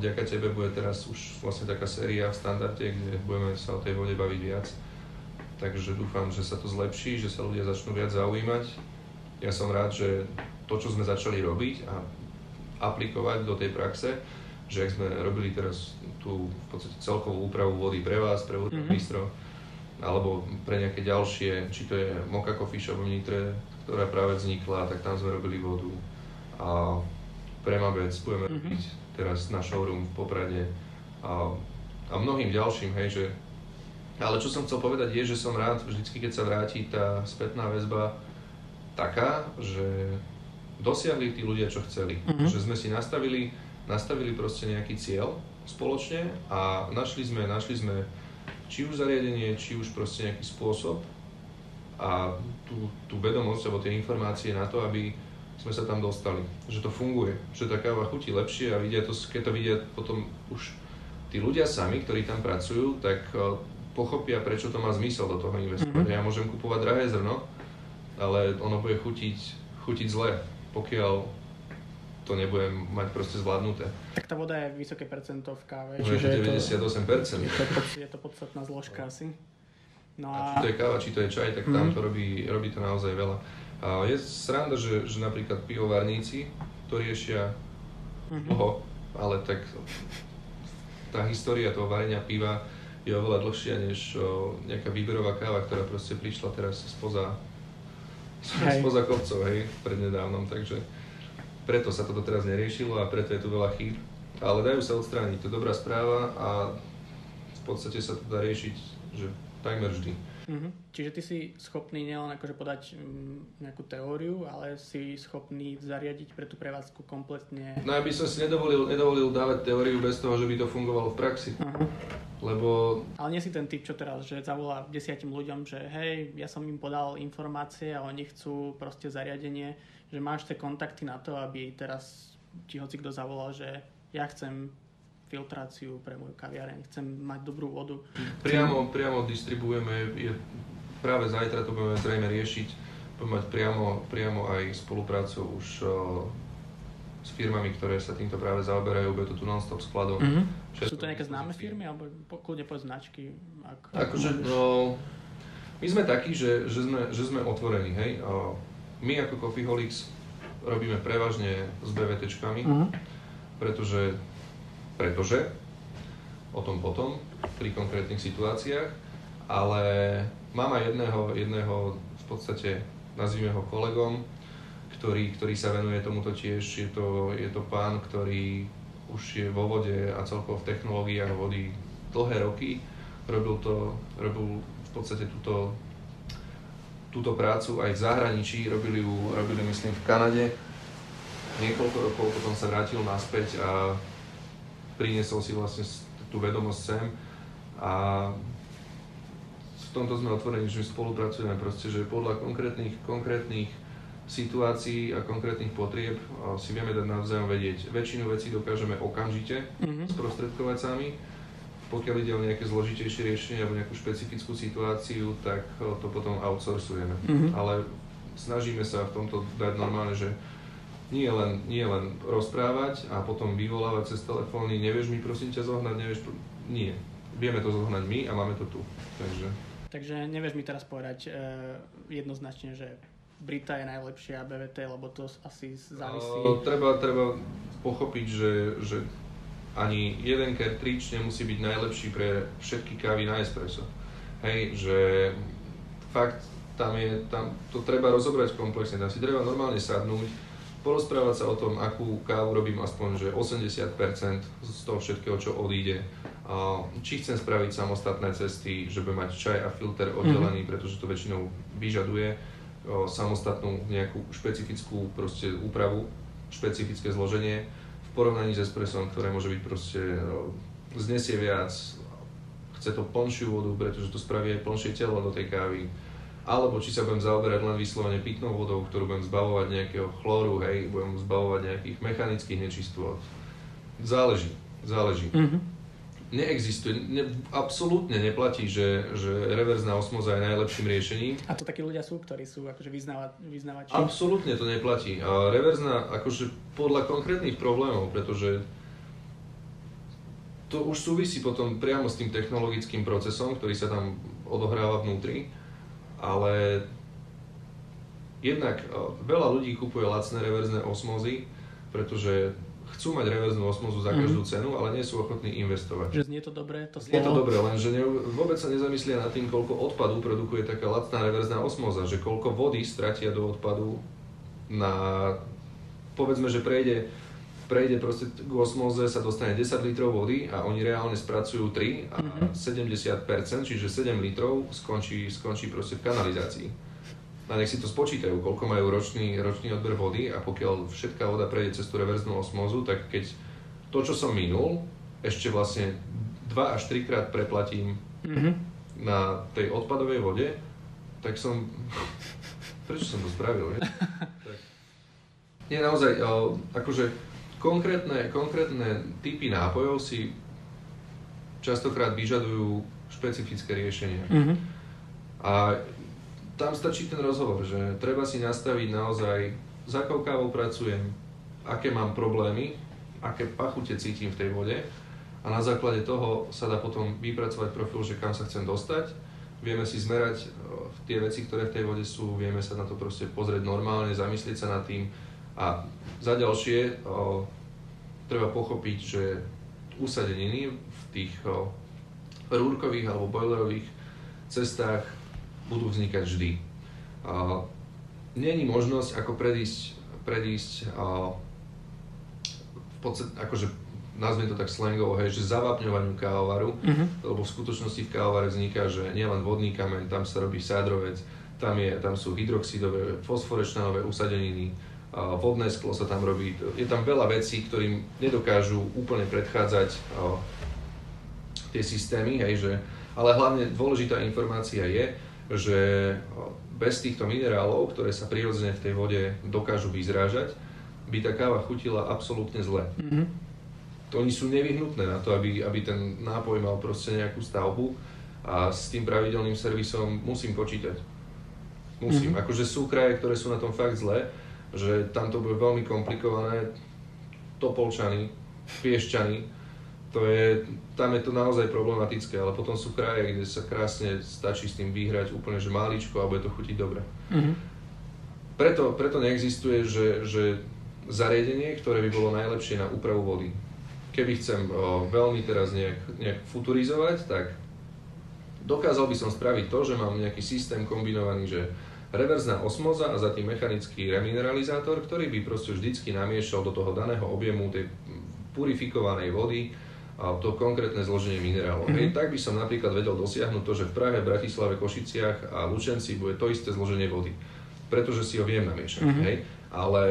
vďaka tebe bude teraz už vlastne taká séria v standarde, kde budeme sa o tej vode baviť viac. Takže dúfam, že sa to zlepší, že sa ľudia začnú viac zaujímať. Ja som rád, že to, čo sme začali robiť a aplikovať do tej praxe, že ak sme robili teraz tú v podstate celkovú úpravu vody pre vás, pre mm-hmm. bistro, alebo pre nejaké ďalšie, či to je Moka Coffee Shop v Nitre, ktorá práve vznikla, tak tam sme robili vodu. A pre Mabec budeme mm-hmm. robiť teraz na showroom v Poprade a, a mnohým ďalším, hej, že ale čo som chcel povedať je, že som rád vždycky, keď sa vráti tá spätná väzba taká, že dosiahli tí ľudia, čo chceli. Mm-hmm. Že sme si nastavili, nastavili proste nejaký cieľ spoločne a našli sme, našli sme či už zariadenie, či už proste nejaký spôsob a tú, tú vedomosť alebo tie informácie na to, aby sme sa tam dostali, že to funguje, že tá káva chutí lepšie a vidia to, keď to vidia potom už tí ľudia sami, ktorí tam pracujú, tak e, pochopia, prečo to má zmysel do toho investovať. Mm-hmm. Ja môžem kupovať drahé zrno, ale ono bude chutiť, chutiť zle, pokiaľ to nebudem mať proste zvládnuté. Tak tá voda je vysoké percento v káve. No, čiže 98%. Je to, je to podstatná zložka asi. No a... a či to je káva, či to je čaj, tak tam mm-hmm. to robí, robí to naozaj veľa. A je sranda, že, že napríklad pivovarníci to riešia mm-hmm. dlho, ale tak tá história toho varenia piva je oveľa dlhšia než o, nejaká výberová káva, ktorá proste prišla teraz spoza, spoza kopcov, hej, prednedávnom, takže preto sa toto teraz neriešilo a preto je tu veľa chýb. Ale dajú sa odstrániť, to je dobrá správa a v podstate sa to dá riešiť, že takmer vždy. Mm-hmm. Čiže ty si schopný nielen akože podať um, nejakú teóriu, ale si schopný zariadiť pre tú prevádzku kompletne... No ja by som si nedovolil, nedovolil dávať teóriu bez toho, že by to fungovalo v praxi. Uh-huh. Lebo... Ale nie si ten typ, čo teraz, že zavolá desiatim ľuďom, že hej, ja som im podal informácie a oni chcú proste zariadenie, že máš tie kontakty na to, aby teraz ti hoci kto zavolal, že ja chcem filtráciu pre moju kaviareň, chcem mať dobrú vodu. Priamo, priamo distribuujeme, je, práve zajtra to budeme zrejme riešiť, budeme mať priamo, priamo aj spoluprácu už s firmami, ktoré sa týmto práve zaoberajú, bude to tu non-stop skladom. Mm-hmm. Sú to nejaké známe firmy, alebo kľudne povedz značky? Ak, akože, no, my sme takí, že, že, sme, že sme otvorení, hej. My ako Coffeeholics robíme prevažne s BVTčkami, mm-hmm. pretože, pretože, o tom potom, pri konkrétnych situáciách, ale mám aj jedného, jedného v podstate, nazvime ho kolegom, ktorý, ktorý sa venuje tomuto tiež. Je to, je to pán, ktorý už je vo vode a celkovo v technológiách vody dlhé roky. Robil, to, robil v podstate túto, túto prácu aj v zahraničí, robili ju, robili myslím v Kanade niekoľko rokov, potom sa vrátil naspäť a priniesol si vlastne tú vedomosť sem a v tomto sme otvorení, že spolupracujeme proste, že podľa konkrétnych, konkrétnych situácií a konkrétnych potrieb si vieme dať navzájom vedieť. Väčšinu vecí dokážeme okamžite mm-hmm. sprostredkovať sami. Pokiaľ ide o nejaké zložitejšie riešenie alebo nejakú špecifickú situáciu, tak to potom outsourcujeme. Mm-hmm. Ale snažíme sa v tomto dať normálne, že nie len, nie len rozprávať a potom vyvolávať cez telefóny, nevieš mi prosím ťa zohnať, nevieš, nie. Vieme to zohnať my a máme to tu. Takže... Takže nevieš mi teraz povedať e, jednoznačne, že Brita je najlepšia BVT, lebo to asi závisí. Uh, treba, treba pochopiť, že, že ani jeden cartridge nemusí byť najlepší pre všetky kávy na espresso. Hej, že fakt tam je, tam to treba rozobrať komplexne, tam si treba normálne sadnúť, porozprávať sa o tom, akú kávu robím aspoň, že 80% z toho všetkého, čo odíde. Či chcem spraviť samostatné cesty, že budem mať čaj a filter oddelený, mm-hmm. pretože to väčšinou vyžaduje samostatnú nejakú špecifickú proste úpravu, špecifické zloženie v porovnaní s espressom, ktoré môže byť proste znesie viac, chce to plnšiu vodu, pretože to spraví aj plnšie telo do tej kávy, alebo či sa budem zaoberať len vyslovene pitnou vodou, ktorú budem zbavovať nejakého chlóru, hej, budem zbavovať nejakých mechanických nečistôt. Záleží, záleží. Mm-hmm neexistuje, ne, absolútne neplatí, že, že reverzná osmoza je najlepším riešením. A to takí ľudia sú, ktorí sú akože vyznávači? Absolútne to neplatí. A reverzná, akože podľa konkrétnych problémov, pretože to už súvisí potom priamo s tým technologickým procesom, ktorý sa tam odohráva vnútri, ale jednak veľa ľudí kupuje lacné reverzné osmozy, pretože chcú mať reverznú osmozu za každú mm. cenu, ale nie sú ochotní investovať. Že znie to dobre, to slovo. Znie to dobre, lenže ne, vôbec sa nezamyslia nad tým, koľko odpadu produkuje taká lacná reverzná osmoza, že koľko vody stratia do odpadu na, povedzme, že prejde prejde proste k osmoze, sa dostane 10 litrov vody a oni reálne spracujú 3 a mm-hmm. 70%, čiže 7 litrov skončí, skončí proste v kanalizácii a nech si to spočítajú, koľko majú ročný, ročný odber vody a pokiaľ všetká voda prejde cez tú reverznú osmozu, tak keď to, čo som minul, ešte vlastne 2 až 3 krát preplatím mm-hmm. na tej odpadovej vode, tak som... Prečo som to spravil? Nie, naozaj, akože konkrétne, konkrétne typy nápojov si častokrát vyžadujú špecifické riešenie. Mm-hmm. A tam stačí ten rozhovor, že treba si nastaviť naozaj, za akou kávou pracujem, aké mám problémy, aké pachute cítim v tej vode a na základe toho sa dá potom vypracovať profil, že kam sa chcem dostať. Vieme si zmerať tie veci, ktoré v tej vode sú, vieme sa na to proste pozrieť normálne, zamyslieť sa nad tým a za ďalšie o, treba pochopiť, že usadeniny v tých o, rúrkových alebo boilerových cestách budú vznikať vždy. Není možnosť ako predísť, predísť v podstate, akože nazviem to tak slangovo, hej, že zavápňovaniu kávovaru, uh-huh. lebo v skutočnosti v kávovare vzniká, že nielen vodný kameň, tam sa robí sádrovec, tam, je, tam sú hydroxidové, fosforečnanové usadeniny, vodné sklo sa tam robí. Je tam veľa vecí, ktorým nedokážu úplne predchádzať tie systémy, hej, že, ale hlavne dôležitá informácia je, že bez týchto minerálov, ktoré sa prirodzene v tej vode dokážu vyzrážať, by tá káva chutila absolútne zle. Mm-hmm. To oni sú nevyhnutné na to, aby, aby ten nápoj mal proste nejakú stavbu a s tým pravidelným servisom musím počítať. Musím. Mm-hmm. Akože sú kraje, ktoré sú na tom fakt zle, že tam to bude veľmi komplikované. Topolčany, Piešťany, to je, tam je to naozaj problematické, ale potom sú kraje, kde sa krásne stačí s tým vyhrať úplne, že máličko a bude to chutiť dobre. Mm-hmm. Preto, preto neexistuje, že, že zariadenie, ktoré by bolo najlepšie na úpravu vody. Keby chcem o, veľmi teraz nejak, nejak futurizovať, tak dokázal by som spraviť to, že mám nejaký systém kombinovaný, že reverzná osmoza a za tým mechanický remineralizátor, ktorý by proste vždycky namiešal do toho daného objemu tej purifikovanej vody a to konkrétne zloženie minerálov. Mm-hmm. Hej, tak by som napríklad vedel dosiahnuť to, že v Prahe, Bratislave, Košiciach a Lučenci bude to isté zloženie vody, pretože si ho viem namiešať. Mm-hmm. Hej? Ale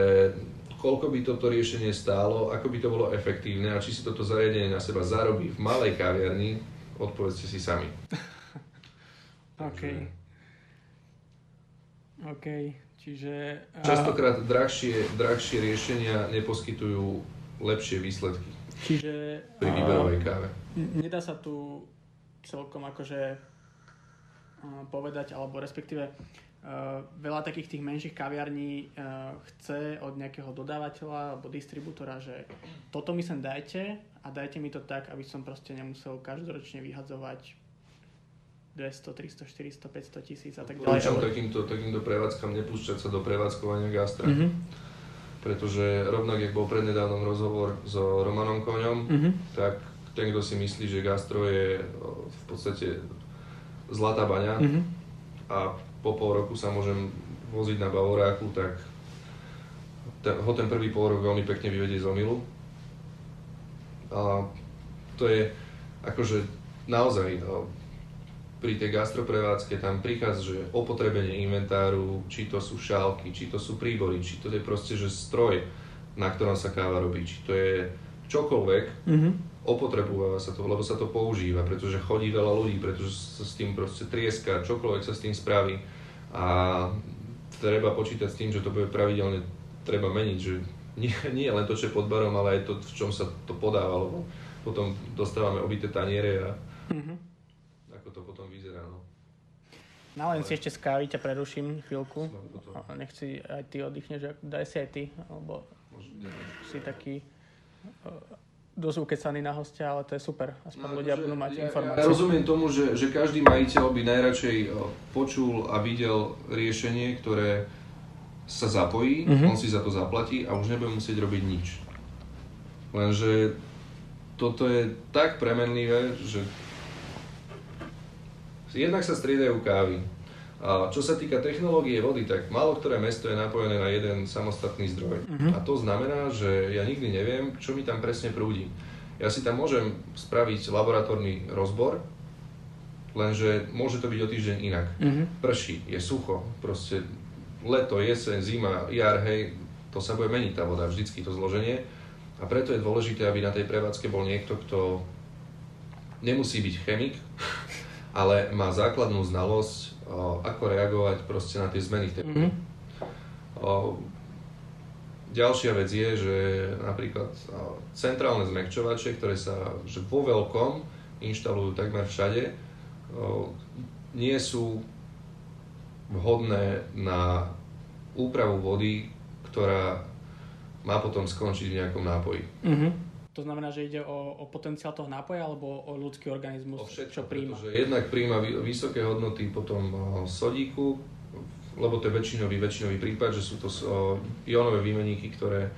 koľko by toto riešenie stálo, ako by to bolo efektívne a či si toto zariadenie na seba zarobí v malej kaviarni, odpovedzte si sami. OK. OK, čiže... Častokrát drahšie, drahšie riešenia neposkytujú lepšie výsledky. Čiže... Pri výberovej káve. Nedá sa tu celkom akože povedať, alebo respektíve uh, veľa takých tých menších kaviarní uh, chce od nejakého dodávateľa alebo distribútora, že toto mi sem dajte a dajte mi to tak, aby som proste nemusel každoročne vyhadzovať 200, 300, 400, 500 tisíc a tak ďalej. Odporúčam takýmto, takýmto prevádzkam nepúšťať sa do prevádzkovania gastra. Mm-hmm. Pretože rovnak, jak bol prednedávnom rozhovor s Romanom Koňom, mm-hmm. tak ten, kto si myslí, že gastro je v podstate zlatá baňa mm-hmm. a po pol roku sa môžem voziť na Bavoráku, tak ten, ho ten prvý pol rok veľmi pekne vyvedie z omilu. A to je akože naozaj pri tej gastroprevádzke tam prichádza, že opotrebenie inventáru, či to sú šálky, či to sú príbory, či to je proste, že stroj, na ktorom sa káva robí, či to je čokoľvek, mm-hmm. opotrebováva sa to, lebo sa to používa, pretože chodí veľa ľudí, pretože sa s tým proste trieska, čokoľvek sa s tým spraví a treba počítať s tým, že to bude pravidelne treba meniť, že nie, nie len to, čo je pod barom, ale aj to, v čom sa to podáva, lebo potom dostávame obité taniere a mm-hmm No len si ešte z kávy ťa preruším chvíľku. Nech si aj ty oddychneš, daj si aj ty, lebo si taký uh, dosť ukecaný na hostia, ale to je super. Aspoň no, ľudia budú mať ja, informácie. Ja rozumiem tomu, že, že každý majiteľ by najradšej počul a videl riešenie, ktoré sa zapojí, mm-hmm. on si za to zaplatí a už nebude musieť robiť nič. Lenže toto je tak premenlivé, že Jednak sa striedajú kávy. A čo sa týka technológie vody, tak málo ktoré mesto je napojené na jeden samostatný zdroj. Uh-huh. A to znamená, že ja nikdy neviem, čo mi tam presne prúdi. Ja si tam môžem spraviť laboratórny rozbor, lenže môže to byť o týždeň inak. Uh-huh. Prší, je sucho, proste leto, jeseň, zima, jar, hej, to sa bude meniť tá voda, vždycky to zloženie. A preto je dôležité, aby na tej prevádzke bol niekto, kto nemusí byť chemik, ale má základnú znalosť, o, ako reagovať proste na tie zmeny v tej mm-hmm. o, Ďalšia vec je, že napríklad o, centrálne zmekčovače, ktoré sa že vo veľkom inštalujú takmer všade, nie sú vhodné na úpravu vody, ktorá má potom skončiť v nejakom nápoji. Mm-hmm. To znamená, že ide o, o potenciál toho nápoja alebo o ľudský organizmus, o všetko, čo príjma? jednak príjma vysoké hodnoty potom sodíku, lebo to je väčšinový, väčšinový prípad, že sú to ionové výmeníky, ktoré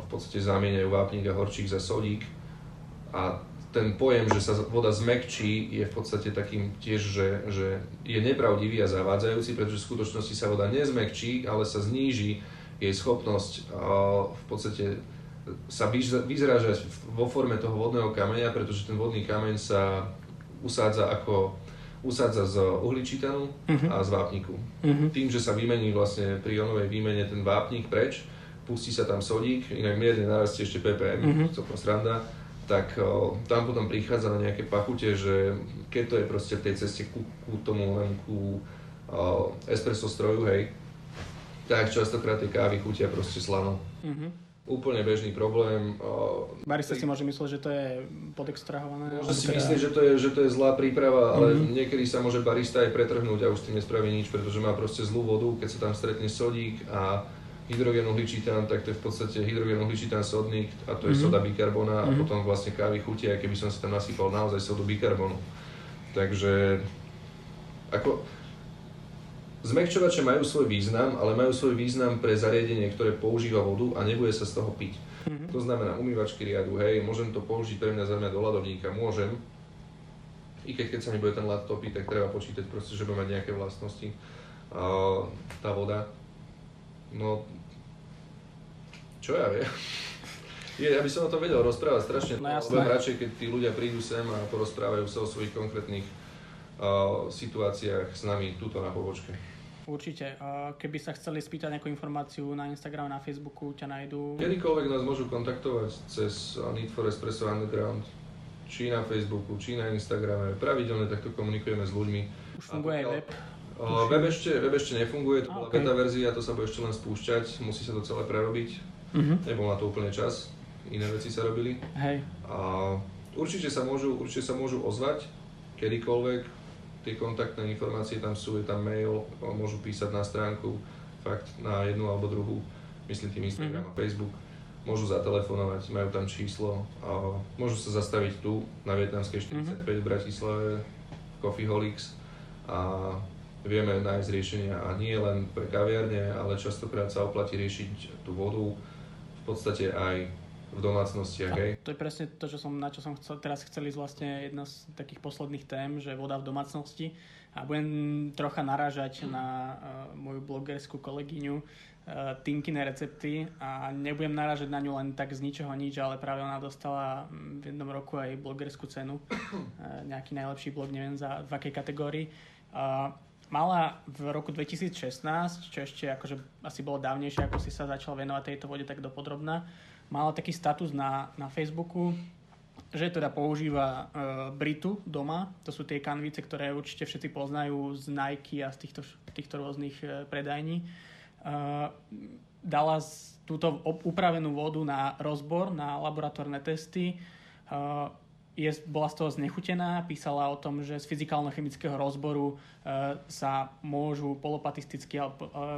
v podstate zamieňajú vápnik a horčík za sodík. A ten pojem, že sa voda zmekčí, je v podstate takým tiež, že, že je nepravdivý a zavádzajúci, pretože v skutočnosti sa voda nezmekčí, ale sa zníži jej schopnosť v podstate sa vyzrážať vo forme toho vodného kameňa, pretože ten vodný kameň sa usádza ako usádza z uhličitanu uh-huh. a z vápniku. Uh-huh. Tým, že sa vymení vlastne pri ionovej výmene ten vápnik preč, pustí sa tam sodík, inak mierne narastie ešte ppm, uh-huh. celkom sranda, tak o, tam potom prichádza na nejaké pachute, že keď to je proste v tej ceste ku, ku tomu len ku o, espresso stroju, hej, tak častokrát tie kávy chutia proste slano. Mm-hmm. Úplne bežný problém. Barista si môže myslieť, že to je podextrahované. Môže si teda... myslieť, že to, je, že to je zlá príprava, ale mm-hmm. niekedy sa môže barista aj pretrhnúť a už s tým nespraví nič, pretože má proste zlú vodu, keď sa tam stretne sodík a hydrogénuhličitán, tak to je v podstate hydrogénuhličitán sodník a to je mm-hmm. soda bikarbona a mm-hmm. potom vlastne kávy chutia, keby som si tam nasypal naozaj sodu bikarbonu. Takže ako, zmekčovače majú svoj význam, ale majú svoj význam pre zariadenie, ktoré používa vodu a nebude sa z toho piť. Mm-hmm. To znamená umývačky riadu, hej, môžem to použiť pre mňa mňa do ľadovníka, môžem. I keď, keď sa mi bude ten ľad topiť, tak treba počítať proste, že bude mať nejaké vlastnosti. Uh, tá voda, No, čo ja viem. Je, ja by som o tom vedel rozprávať strašne. No, Budem radšej, keď tí ľudia prídu sem a porozprávajú sa o svojich konkrétnych uh, situáciách s nami tuto na pobočke. Určite. Keby sa chceli spýtať nejakú informáciu na Instagram, na Facebooku, ťa nájdú? Kedykoľvek nás môžu kontaktovať cez Need for Espresso Underground, či na Facebooku, či na Instagrame. Pravidelne takto komunikujeme s ľuďmi. Už funguje aj web? Uh, web, ešte, web ešte nefunguje, to bola okay. beta verzia, to sa bude ešte len spúšťať, musí sa to celé prerobiť. Uh-huh. Nebol na to úplne čas, iné veci sa robili. Hej. A určite sa môžu, určite sa môžu ozvať kedykoľvek, tie kontaktné informácie tam sú, je tam mail, môžu písať na stránku, fakt na jednu alebo druhú, myslím tým Instagram uh-huh. a Facebook. Môžu zatelefonovať, majú tam číslo a môžu sa zastaviť tu na Vietnamskej 45 uh-huh. v Bratislave, Coffee Holics a vieme nájsť riešenia a nie len pre kaviarne, ale častokrát sa oplatí riešiť tú vodu v podstate aj v domácnostiach. Hej. To je presne to, čo som, na čo som chcel, teraz chcel ísť vlastne jedna z takých posledných tém, že voda v domácnosti. A budem trocha narážať na uh, moju blogerskú kolegyňu uh, Tinkine recepty a nebudem narážať na ňu len tak z ničoho nič, ale práve ona dostala mm, v jednom roku aj blogerskú cenu. Uh, nejaký najlepší blog, neviem za v akej kategórii. Uh, mala v roku 2016, čo ešte akože asi bolo dávnejšie, ako si sa začal venovať tejto vode tak dopodrobná, mala taký status na, na Facebooku, že teda používa e, Britu doma, to sú tie kanvice, ktoré určite všetci poznajú z Nike a z týchto, týchto rôznych e, predajní. E, dala z, túto upravenú vodu na rozbor, na laboratórne testy. E, je, bola z toho znechutená, písala o tom, že z fyzikálno-chemického rozboru e, sa môžu polopatisticky e,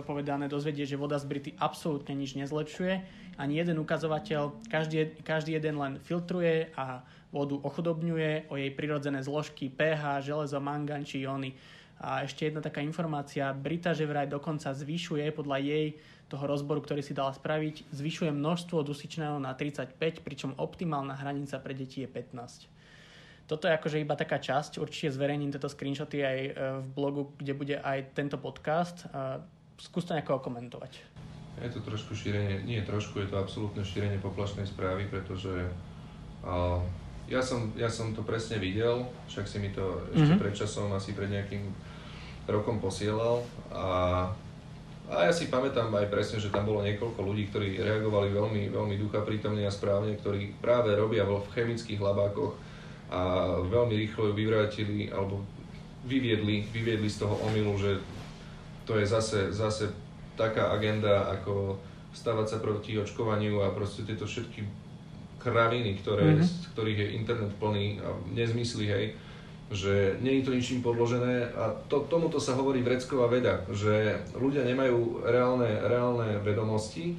povedané dozvedieť, že voda z Brity absolútne nič nezlepšuje. Ani jeden ukazovateľ, každý, každý jeden len filtruje a vodu ochudobňuje o jej prirodzené zložky pH, železo, mangan či iony. A ešte jedna taká informácia, Brita že vraj dokonca zvyšuje podľa jej toho rozboru, ktorý si dala spraviť, zvyšuje množstvo dusičného na 35, pričom optimálna hranica pre deti je 15. Toto je akože iba taká časť, určite zverejním tieto screenshoty aj e, v blogu, kde bude aj tento podcast. Skús to nejako komentovať. Je to trošku šírenie, nie trošku, je to absolútne šírenie poplašnej správy, pretože uh, ja, som, ja som to presne videl, však si mi to ešte mm-hmm. pred časom, asi pred nejakým rokom posielal a a ja si pamätám aj presne, že tam bolo niekoľko ľudí, ktorí reagovali veľmi, veľmi ducha prítomne a správne, ktorí práve robia v chemických labákoch a veľmi rýchlo ju vyvrátili alebo vyviedli, vyviedli z toho omylu, že to je zase, zase taká agenda, ako stavať sa proti očkovaniu a proste tieto všetky kraviny, ktoré, mm-hmm. z ktorých je internet plný a nezmysly, hej, že nie je to ničím podložené a to, tomuto sa hovorí vrecková veda, že ľudia nemajú reálne, reálne vedomosti,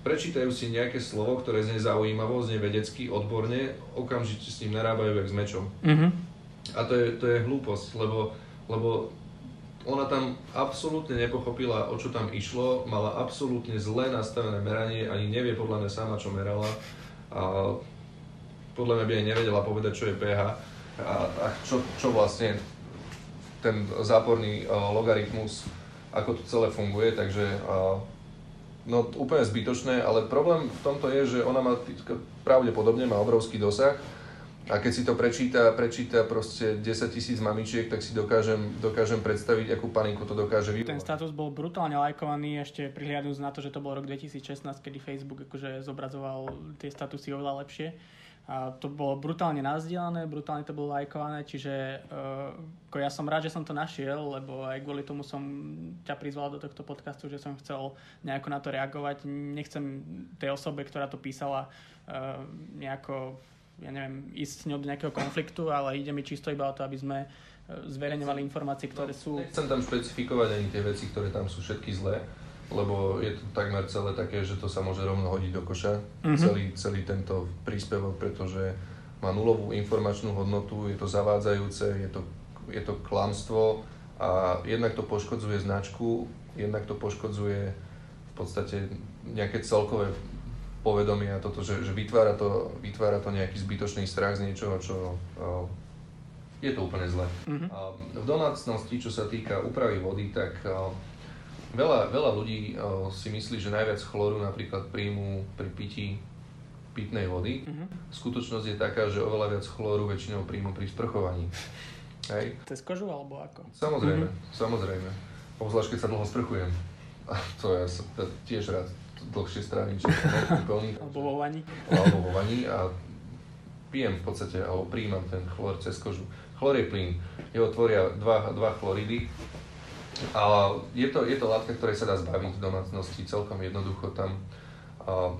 prečítajú si nejaké slovo, ktoré znie zaujímavo, znie vedecky, odborne, okamžite s ním narábajú jak s mečom. Mm-hmm. A to je, to je hlúposť, lebo, lebo ona tam absolútne nepochopila, o čo tam išlo, mala absolútne zle nastavené meranie, ani nevie podľa mňa sama, čo merala. A podľa mňa by aj nevedela povedať, čo je pH a, a čo, čo vlastne ten záporný uh, logaritmus, ako to celé funguje, takže uh, no úplne zbytočné, ale problém v tomto je, že ona má pravdepodobne má obrovský dosah a keď si to prečíta, prečíta proste 10 tisíc mamičiek, tak si dokážem, dokážem predstaviť, akú paniku to dokáže vyvolať. Ten status bol brutálne lajkovaný, ešte prihliadnúť na to, že to bol rok 2016, kedy Facebook akože zobrazoval tie statusy oveľa lepšie A to bolo brutálne nazdielané, brutálne to bolo lajkované, čiže uh, ja som rád, že som to našiel, lebo aj kvôli tomu som ťa prizval do tohto podcastu, že som chcel nejako na to reagovať. Nechcem tej osobe, ktorá to písala, uh, nejako ja neviem, ísť s ňou do nejakého konfliktu, ale ide mi čisto iba o to, aby sme zverejňovali informácie, ktoré sú... Nechcem tam špecifikovať ani tie veci, ktoré tam sú všetky zlé, lebo je to takmer celé také, že to sa môže rovno hodiť do koša, mm-hmm. celý, celý tento príspevok, pretože má nulovú informačnú hodnotu, je to zavádzajúce, je to, je to klamstvo a jednak to poškodzuje značku, jednak to poškodzuje v podstate nejaké celkové povedomie a toto, že, že vytvára, to, vytvára to nejaký zbytočný strach z niečoho, čo je to úplne zle. Mm-hmm. V domácnosti, čo sa týka úpravy vody, tak Veľa, veľa ľudí uh, si myslí, že najviac chloru napríklad príjmu pri pití pitnej vody. Uh-huh. Skutočnosť je taká, že oveľa viac chloru väčšinou príjmu pri sprchovaní. Hej. Cez kožu alebo ako? Samozrejme, uh-huh. samozrejme. Obzvlášť, keď sa dlho sprchujem. A to ja sa tiež rád dlhšie strávim, čiže plný. Alebo vo vani. Alebo vo vani a pijem v podstate, alebo príjmam ten chlor cez kožu. Chlor je plyn. Jeho tvoria dva, dva chloridy, a je to, je to látka, ktorej sa dá zbaviť v domácnosti celkom jednoducho tam. A,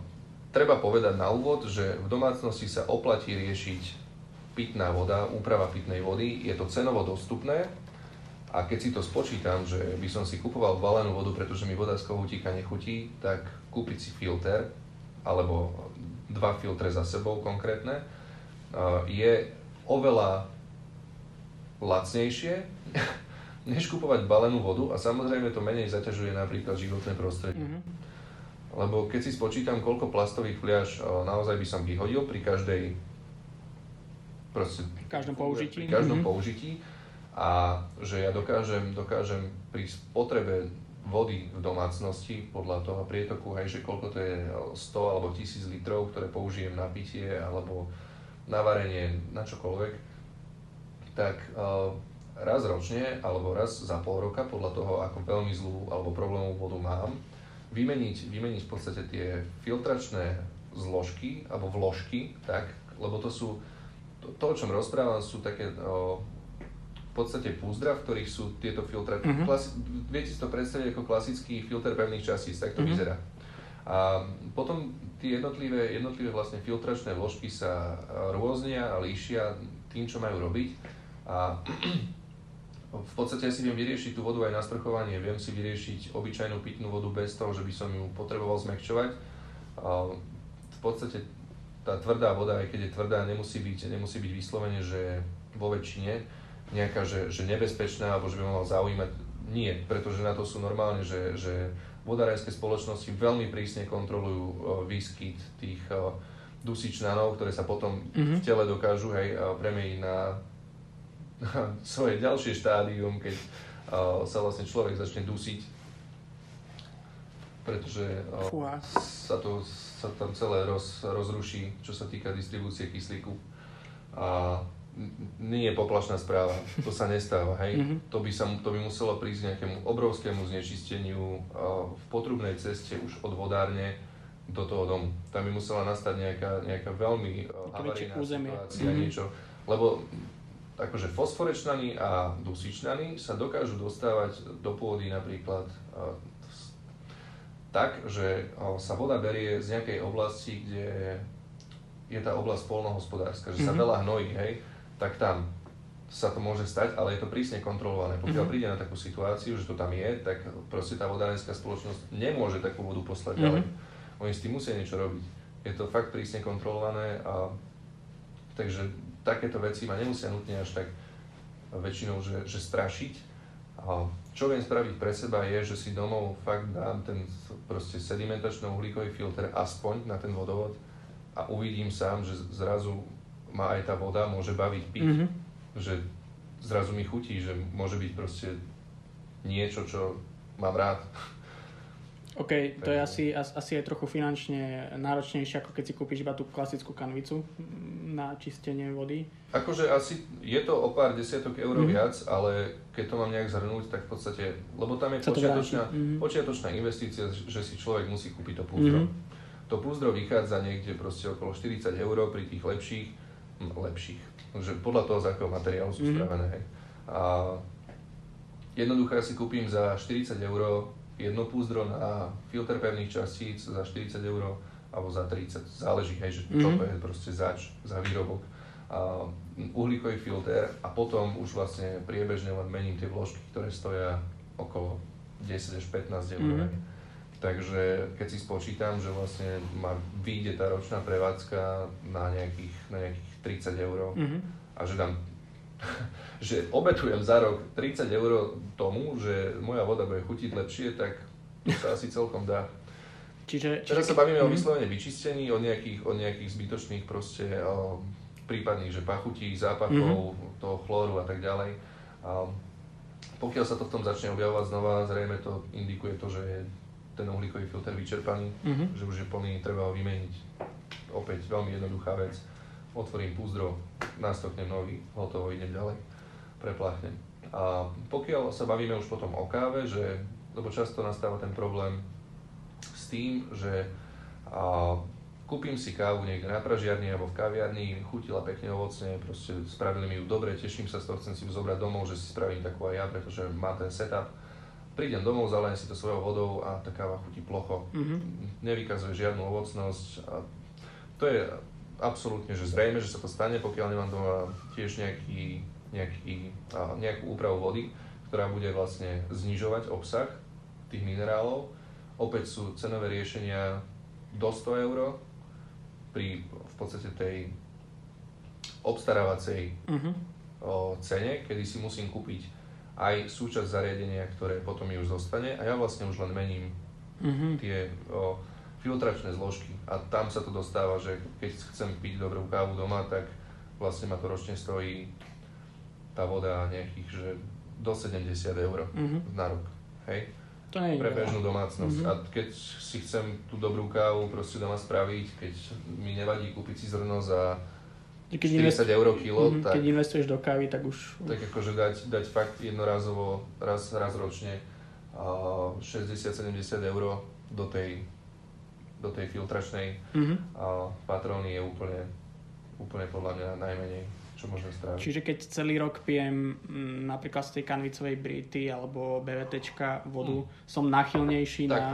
treba povedať na úvod, že v domácnosti sa oplatí riešiť pitná voda, úprava pitnej vody, je to cenovo dostupné. A keď si to spočítam, že by som si kupoval balenú vodu, pretože mi voda z kohútika nechutí, tak kúpiť si filter, alebo dva filtre za sebou konkrétne, je oveľa lacnejšie než kupovať balenú vodu a samozrejme to menej zaťažuje napríklad životné prostredie. Mm-hmm. Lebo keď si spočítam, koľko plastových fliaž naozaj by som vyhodil pri každej proste, pri každom použití, pri každom mm-hmm. použití a že ja dokážem, dokážem pri spotrebe vody v domácnosti podľa toho prietoku, hej, že koľko to je 100 alebo 1000 litrov, ktoré použijem na pitie alebo na varenie, na čokoľvek, tak uh, raz ročne alebo raz za pol roka, podľa toho, ako veľmi zlú alebo problémovú vodu mám, vymeniť, vymeniť v podstate tie filtračné zložky alebo vložky, tak, lebo to sú, to, to o čom rozprávam, sú také o, v podstate púzdra, v ktorých sú tieto filtre. Mm-hmm. Klasi- viete si to predstaviť ako klasický filter pevných častíc, tak to mm-hmm. vyzerá. A potom tie jednotlivé, jednotlivé vlastne filtračné vložky sa rôznia a líšia tým, čo majú robiť. A v podstate si viem vyriešiť tú vodu aj na sprchovanie, viem si vyriešiť obyčajnú pitnú vodu bez toho, že by som ju potreboval zmekčovať. V podstate tá tvrdá voda, aj keď je tvrdá, nemusí byť, nemusí byť vyslovene, že vo väčšine nejaká, že, že nebezpečná, alebo že by mal zaujímať. Nie, pretože na to sú normálne, že, že vodárajské spoločnosti veľmi prísne kontrolujú výskyt tých dusičnanov, ktoré sa potom mm-hmm. v tele dokážu hej, premeniť na svoje ďalšie štádium, keď sa vlastne človek začne dusiť, pretože sa, to, sa tam celé roz, rozruší, čo sa týka distribúcie kyslíku. A nie je poplašná správa, to sa nestáva, hej. Mm-hmm. To, by sa, to by muselo prísť nejakému obrovskému znečisteniu v potrubnej ceste už od vodárne do toho domu. Tam by musela nastať nejaká, nejaká veľmi havarijná situácia, mm-hmm. niečo, lebo akože fosforečnany a dusičnany sa dokážu dostávať do pôdy napríklad tak, že sa voda berie z nejakej oblasti, kde je tá oblasť polnohospodárska, že sa mm-hmm. veľa hnojí, hej, tak tam sa to môže stať, ale je to prísne kontrolované. Pokiaľ mm-hmm. príde na takú situáciu, že to tam je, tak proste tá vodárenská spoločnosť nemôže takú vodu poslať mm-hmm. ďalej. Oni s tým musia niečo robiť. Je to fakt prísne kontrolované a takže takéto veci ma nemusia nutne až tak väčšinou, že, že strašiť. A čo viem spraviť pre seba je, že si domov fakt dám ten proste sedimentačno-uhlíkový filter aspoň na ten vodovod a uvidím sám, že zrazu ma aj tá voda môže baviť piť. Mm-hmm. Že zrazu mi chutí, že môže byť proste niečo, čo mám rád. OK, to je asi, asi aj trochu finančne náročnejšie, ako keď si kúpiš iba tú klasickú kanvicu na čistenie vody. Akože asi je to o pár desiatok eur mm-hmm. viac, ale keď to mám nejak zhrnúť, tak v podstate, lebo tam je počiatočná, mm-hmm. počiatočná investícia, že si človek musí kúpiť to púzdro. Mm-hmm. to púzdro vychádza niekde proste okolo 40 eur pri tých lepších, lepších, že podľa toho, z akého materiálu sú mm-hmm. spravené. Hej. A jednoducho ja si kúpim za 40 eur jedno púzdro na filter pevných častíc za 40 eur alebo za 30, záleží, hej, že čo mm-hmm. to je proste zač za výrobok. A uhlíkový filter a potom už vlastne priebežne len mením tie vložky, ktoré stoja okolo 10 až 15 eur. Mm-hmm. Takže keď si spočítam, že vlastne ma vyjde tá ročná prevádzka na nejakých, na nejakých 30 eur mm-hmm. a že dám že obetujem za rok 30 eur tomu, že moja voda bude chutiť lepšie, tak to sa asi celkom dá. Čiže, čiže Teraz sa bavíme mm-hmm. o mhm. vyslovene vyčistení, o nejakých, o nejakých zbytočných proste o, prípadných, že pachutí, zápachov, mm-hmm. toho chlóru a tak ďalej. A pokiaľ sa to v tom začne objavovať znova, zrejme to indikuje to, že je ten uhlíkový filter vyčerpaný, mm-hmm. že už je plný, treba ho vymeniť. Opäť veľmi jednoduchá vec otvorím púzdro, nastoknem nový, hotovo, idem ďalej, prepláchnem. A pokiaľ sa bavíme už potom o káve, že, lebo často nastáva ten problém s tým, že a, kúpim si kávu niekde na pražiarni alebo v kaviarni, chutila pekne ovocne, proste spravili mi ju dobre, teším sa z toho, chcem si ju zobrať domov, že si spravím takú aj ja, pretože má ten setup. Prídem domov, zalejem si to svojou vodou a tá káva chutí plocho. Mm-hmm. Nevykazuje žiadnu ovocnosť. A to je absolútne, že zrejme, že sa to stane, pokiaľ nemám doma tiež nejaký, nejaký, nejakú úpravu vody, ktorá bude vlastne znižovať obsah tých minerálov. Opäť sú cenové riešenia do 100 eur pri v podstate tej obstarávacej uh-huh. o, cene, kedy si musím kúpiť aj súčasť zariadenia, ktoré potom mi už zostane a ja vlastne už len mením uh-huh. tie o, filtračné zložky a tam sa to dostáva, že keď chcem piť dobrú kávu doma, tak vlastne ma to ročne stojí tá voda nejakých, že do 70 eur mm-hmm. na rok, hej? To nie pre bežnú domácnosť. Mm-hmm. A keď si chcem tú dobrú kávu proste doma spraviť, keď mi nevadí kúpiť si zrno za keď 40 invest... eur kilo, mm-hmm, tak... Keď investuješ do kávy, tak už... Tak akože dať, dať fakt jednorazovo, raz, raz ročne uh, 60-70 eur do tej do tej filtračnej mm-hmm. a patróny je úplne, úplne podľa mňa najmenej, čo môžem spraviť. Čiže keď celý rok pijem m, mm, napríklad z tej kanvicovej brity alebo BVTčka vodu, mm. som nachylnejší tak, na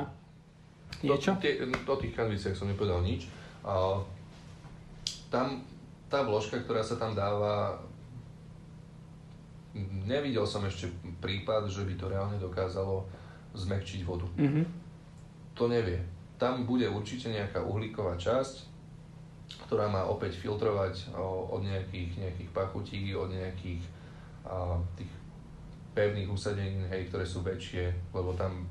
niečo? Do, tie, do tých kanviciach som nepovedal nič. A, tam tá vložka, ktorá sa tam dáva, nevidel som ešte prípad, že by to reálne dokázalo zmekčiť vodu. Mm-hmm. To nevie tam bude určite nejaká uhlíková časť, ktorá má opäť filtrovať od nejakých, nejakých pachutí, od nejakých tých pevných usadenín, hej, ktoré sú väčšie, lebo tam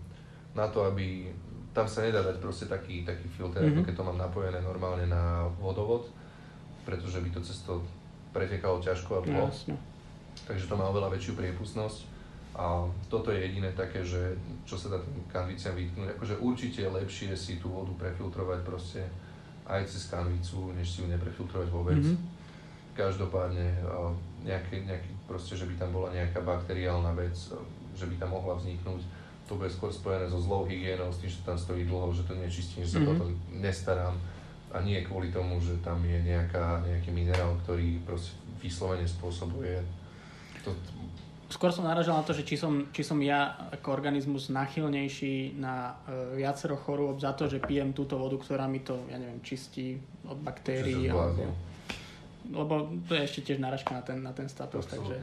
na to, aby tam sa nedá dať proste taký, taký filter, mm-hmm. ako mhm. keď to mám napojené normálne na vodovod, pretože by to cesto pretekalo ťažko a dlho. Jasne. Takže to má oveľa väčšiu priepustnosť a toto je jediné také, že čo sa dá tým kanviciam vytknúť. Akože určite je lepšie si tú vodu prefiltrovať proste aj cez kanvicu, než si ju neprefiltrovať vôbec. Mm-hmm. Každopádne nejaký, nejaký proste, že by tam bola nejaká bakteriálna vec, že by tam mohla vzniknúť, to bude skôr spojené so zlou hygienou, s tým, že tam stojí dlho, že to nečistím, že sa mm-hmm. toto nestarám a nie kvôli tomu, že tam je nejaká, nejaký minerál, ktorý proste vyslovene spôsobuje to, skôr som naražal na to, že či som, či som ja ako organizmus nachylnejší na uh, viacero chorôb za to, že pijem túto vodu, ktorá mi to, ja neviem, čistí od baktérií. Alebo, lebo to je ešte tiež náražka na ten, na ten status. takže...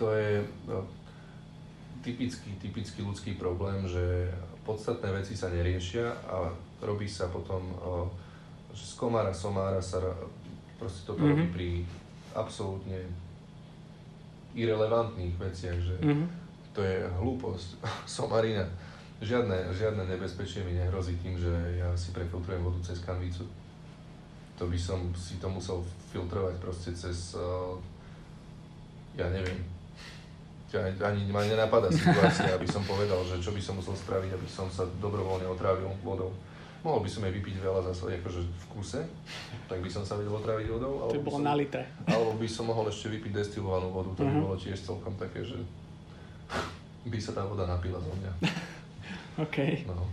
To je no, typický, typický ľudský problém, že podstatné veci sa neriešia a robí sa potom, uh, že z komára somára sa proste toto mm-hmm. robí pri absolútne irrelevantných veciach, že mm-hmm. to je hlúposť, somarina. Žiadne, žiadne nebezpečie mi nehrozí tým, že ja si prefiltrujem vodu cez kanvicu. To by som si to musel filtrovať proste cez, uh, ja neviem, ani ma nenapadá situácia, aby som povedal, že čo by som musel spraviť, aby som sa dobrovoľne otrávil vodou. Mohol by som jej vypiť veľa zase akože v kuse, tak by som sa vedel otráviť vodou. Alebo to bolo som, na litre. Alebo by som mohol ešte vypiť destilovanú vodu, to uh-huh. by mhm. bolo tiež celkom také, že by sa tá voda napila zo mňa. OK. No.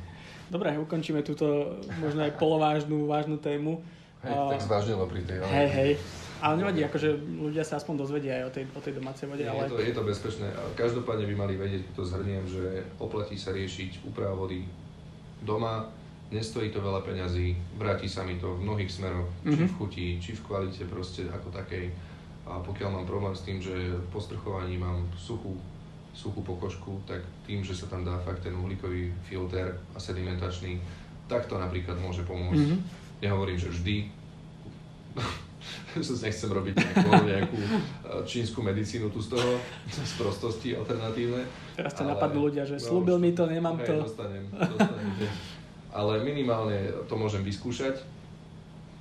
Dobre, ukončíme túto možno aj polovážnu, vážnu tému. Hej, tak zvážnilo pri tej. Ale... Hej, hej. Ale nevadí, akože ľudia sa aspoň dozvedia aj o tej, o tej domácej vode. Nie, ale... je, to, je to bezpečné. Každopádne by mali vedieť, to zhrniem, že oplatí sa riešiť úprava vody doma, nestojí to veľa peňazí, vráti sa mi to v mnohých smeroch, či Mhm. v chuti, či v kvalite proste ako takej. A pokiaľ mám problém s tým, že po sprchovaní mám suchú, suchú pokožku, tak tým, že sa tam dá fakt ten uhlíkový filter a sedimentačný, tak to napríklad môže pomôcť. Mhm. Nehovorím, že vždy, že nechcem robiť nejakú, nejakú eh, čínsku medicínu tu z toho, z prostosti alternatívne. Teraz ťa napadnú ľudia, že no, slúbil mi to, nemám Hej, to. Dostanem, dostanem. Ale minimálne to môžem vyskúšať.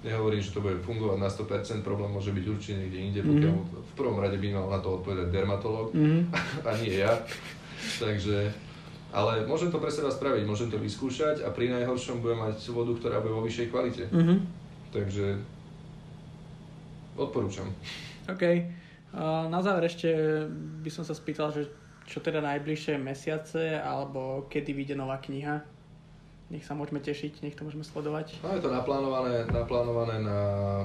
Nehovorím, že to bude fungovať na 100%, problém môže byť určite niekde inde, pokiaľ v prvom rade by mal na to odpovedať dermatológ Mhm. a nie ja. Takže, ale môžem to pre seba spraviť, môžem to vyskúšať a pri najhoršom budem mať vodu, ktorá bude vo vyššej kvalite. Mhm. Takže odporúčam. OK. A na záver ešte by som sa spýtal, že čo teda najbližšie mesiace, alebo kedy vyjde nová kniha. Nech sa môžeme tešiť, nech to môžeme sledovať. No je to naplánované, naplánované na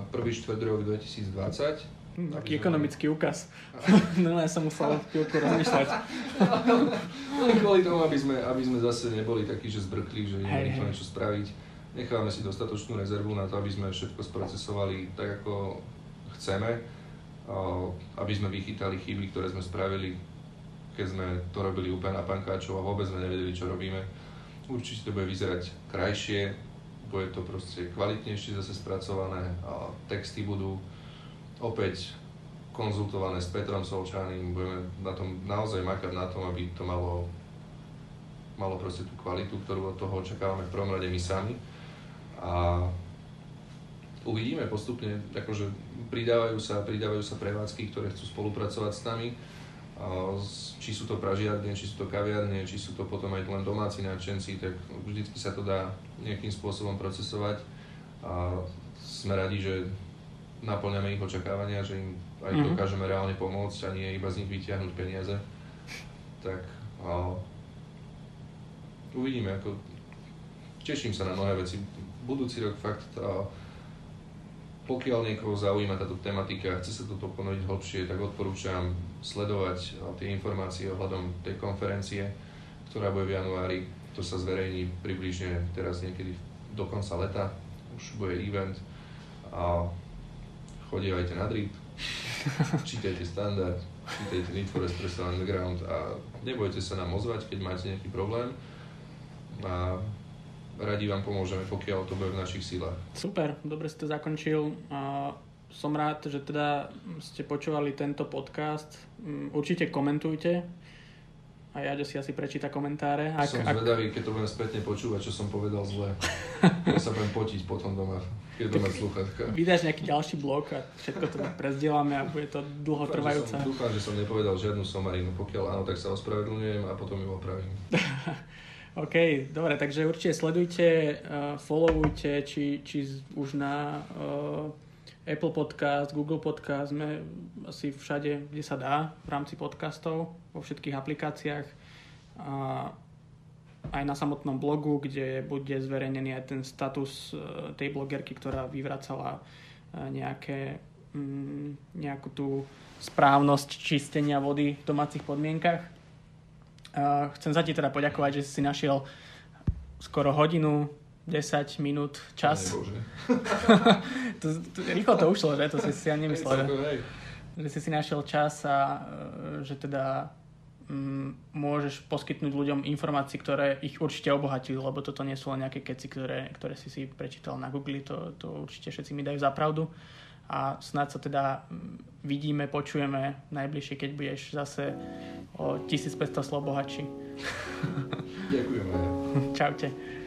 prvý štvrť rok 2020. Hm, Aby taký ekonomický úkaz. no ja som musel chvíľku rozmýšľať. Len kvôli tomu, aby sme, aby sme zase neboli takí, že zbrkli, že rýchlo hej. niečo spraviť. Nechávame si dostatočnú rezervu na to, aby sme všetko sprocesovali tak, ako chceme. Aby sme vychytali chyby, ktoré sme spravili, keď sme to robili úplne na pankáčov a vôbec sme nevedeli, čo robíme. Určite to bude vyzerať krajšie, bude to proste kvalitnejšie zase spracované a texty budú opäť konzultované s Petrom Solčaným, budeme na tom naozaj makať na tom, aby to malo, malo proste tú kvalitu, ktorú od toho očakávame v prvom rade my sami. A uvidíme postupne, akože pridávajú sa, pridávajú sa prevádzky, ktoré chcú spolupracovať s nami, či sú to pražiarne, či sú to kaviarne, či sú to potom aj len domáci nadšenci, tak vždycky sa to dá nejakým spôsobom procesovať a sme radi, že naplňame ich očakávania, že im aj Mhm. dokážeme reálne pomôcť a nie iba z nich vytiahnuť peniaze. Tak a uvidíme, ako teším sa na mnohé veci. Budúci rok fakt a pokiaľ niekoho zaujíma táto tematika a chce sa toto ponoriť hlbšie, tak odporúčam sledovať a, tie informácie ohľadom tej konferencie, ktorá bude v januári. To sa zverejní približne teraz niekedy do konca leta. Už bude event a chodievajte na drip, čítajte standard, čítajte Need for Espresso Underground a nebojte sa nám ozvať, keď máte nejaký problém a radi vám pomôžeme, pokiaľ to bude v našich silách. Super, dobre si to zakončil. Som rád, že teda ste počúvali tento podcast. Mm, Určite komentujte. A ja si asi prečíta komentáre. Ak, som ak, zvedavý, keď to budem spätne počúvať, čo som povedal zle. Ja sa budem potiť potom doma, keď mať sluchatka. vydáš nejaký ďalší blog a všetko to prezdielame a bude to dlho Dúfam, že trvajúce. som, dúfam, že som nepovedal žiadnu somarinu. Pokiaľ áno, tak sa ospravedlňujem a potom ju opravím. OK, dobre, takže určite sledujte, uh, followujte, či, či už na uh, Apple Podcast, Google Podcast, sme asi všade, kde sa dá v rámci podcastov, vo všetkých aplikáciách. A aj na samotnom blogu, kde bude zverejnený aj ten status uh, tej blogerky, ktorá vyvracala uh, nejaké, mm, nejakú tú správnosť čistenia vody v domácich podmienkach. Chcem sa ti teda poďakovať, že si našiel skoro hodinu, 10 minút čas. To, to, rýchlo to ušlo, že? To si si ani nemyslel, že, že si si našiel čas a e, že teda mm, môžeš poskytnúť ľuďom informácie, ktoré ich určite obohatili, lebo toto nie sú len nejaké keci, ktoré, ktoré si si prečítal na Google, to, to určite všetci mi dajú za pravdu. A snáď sa teda mm, vidíme, počujeme najbližšie, keď budeš zase o 1500 slov bohatší. Ďakujem aj. Čaute.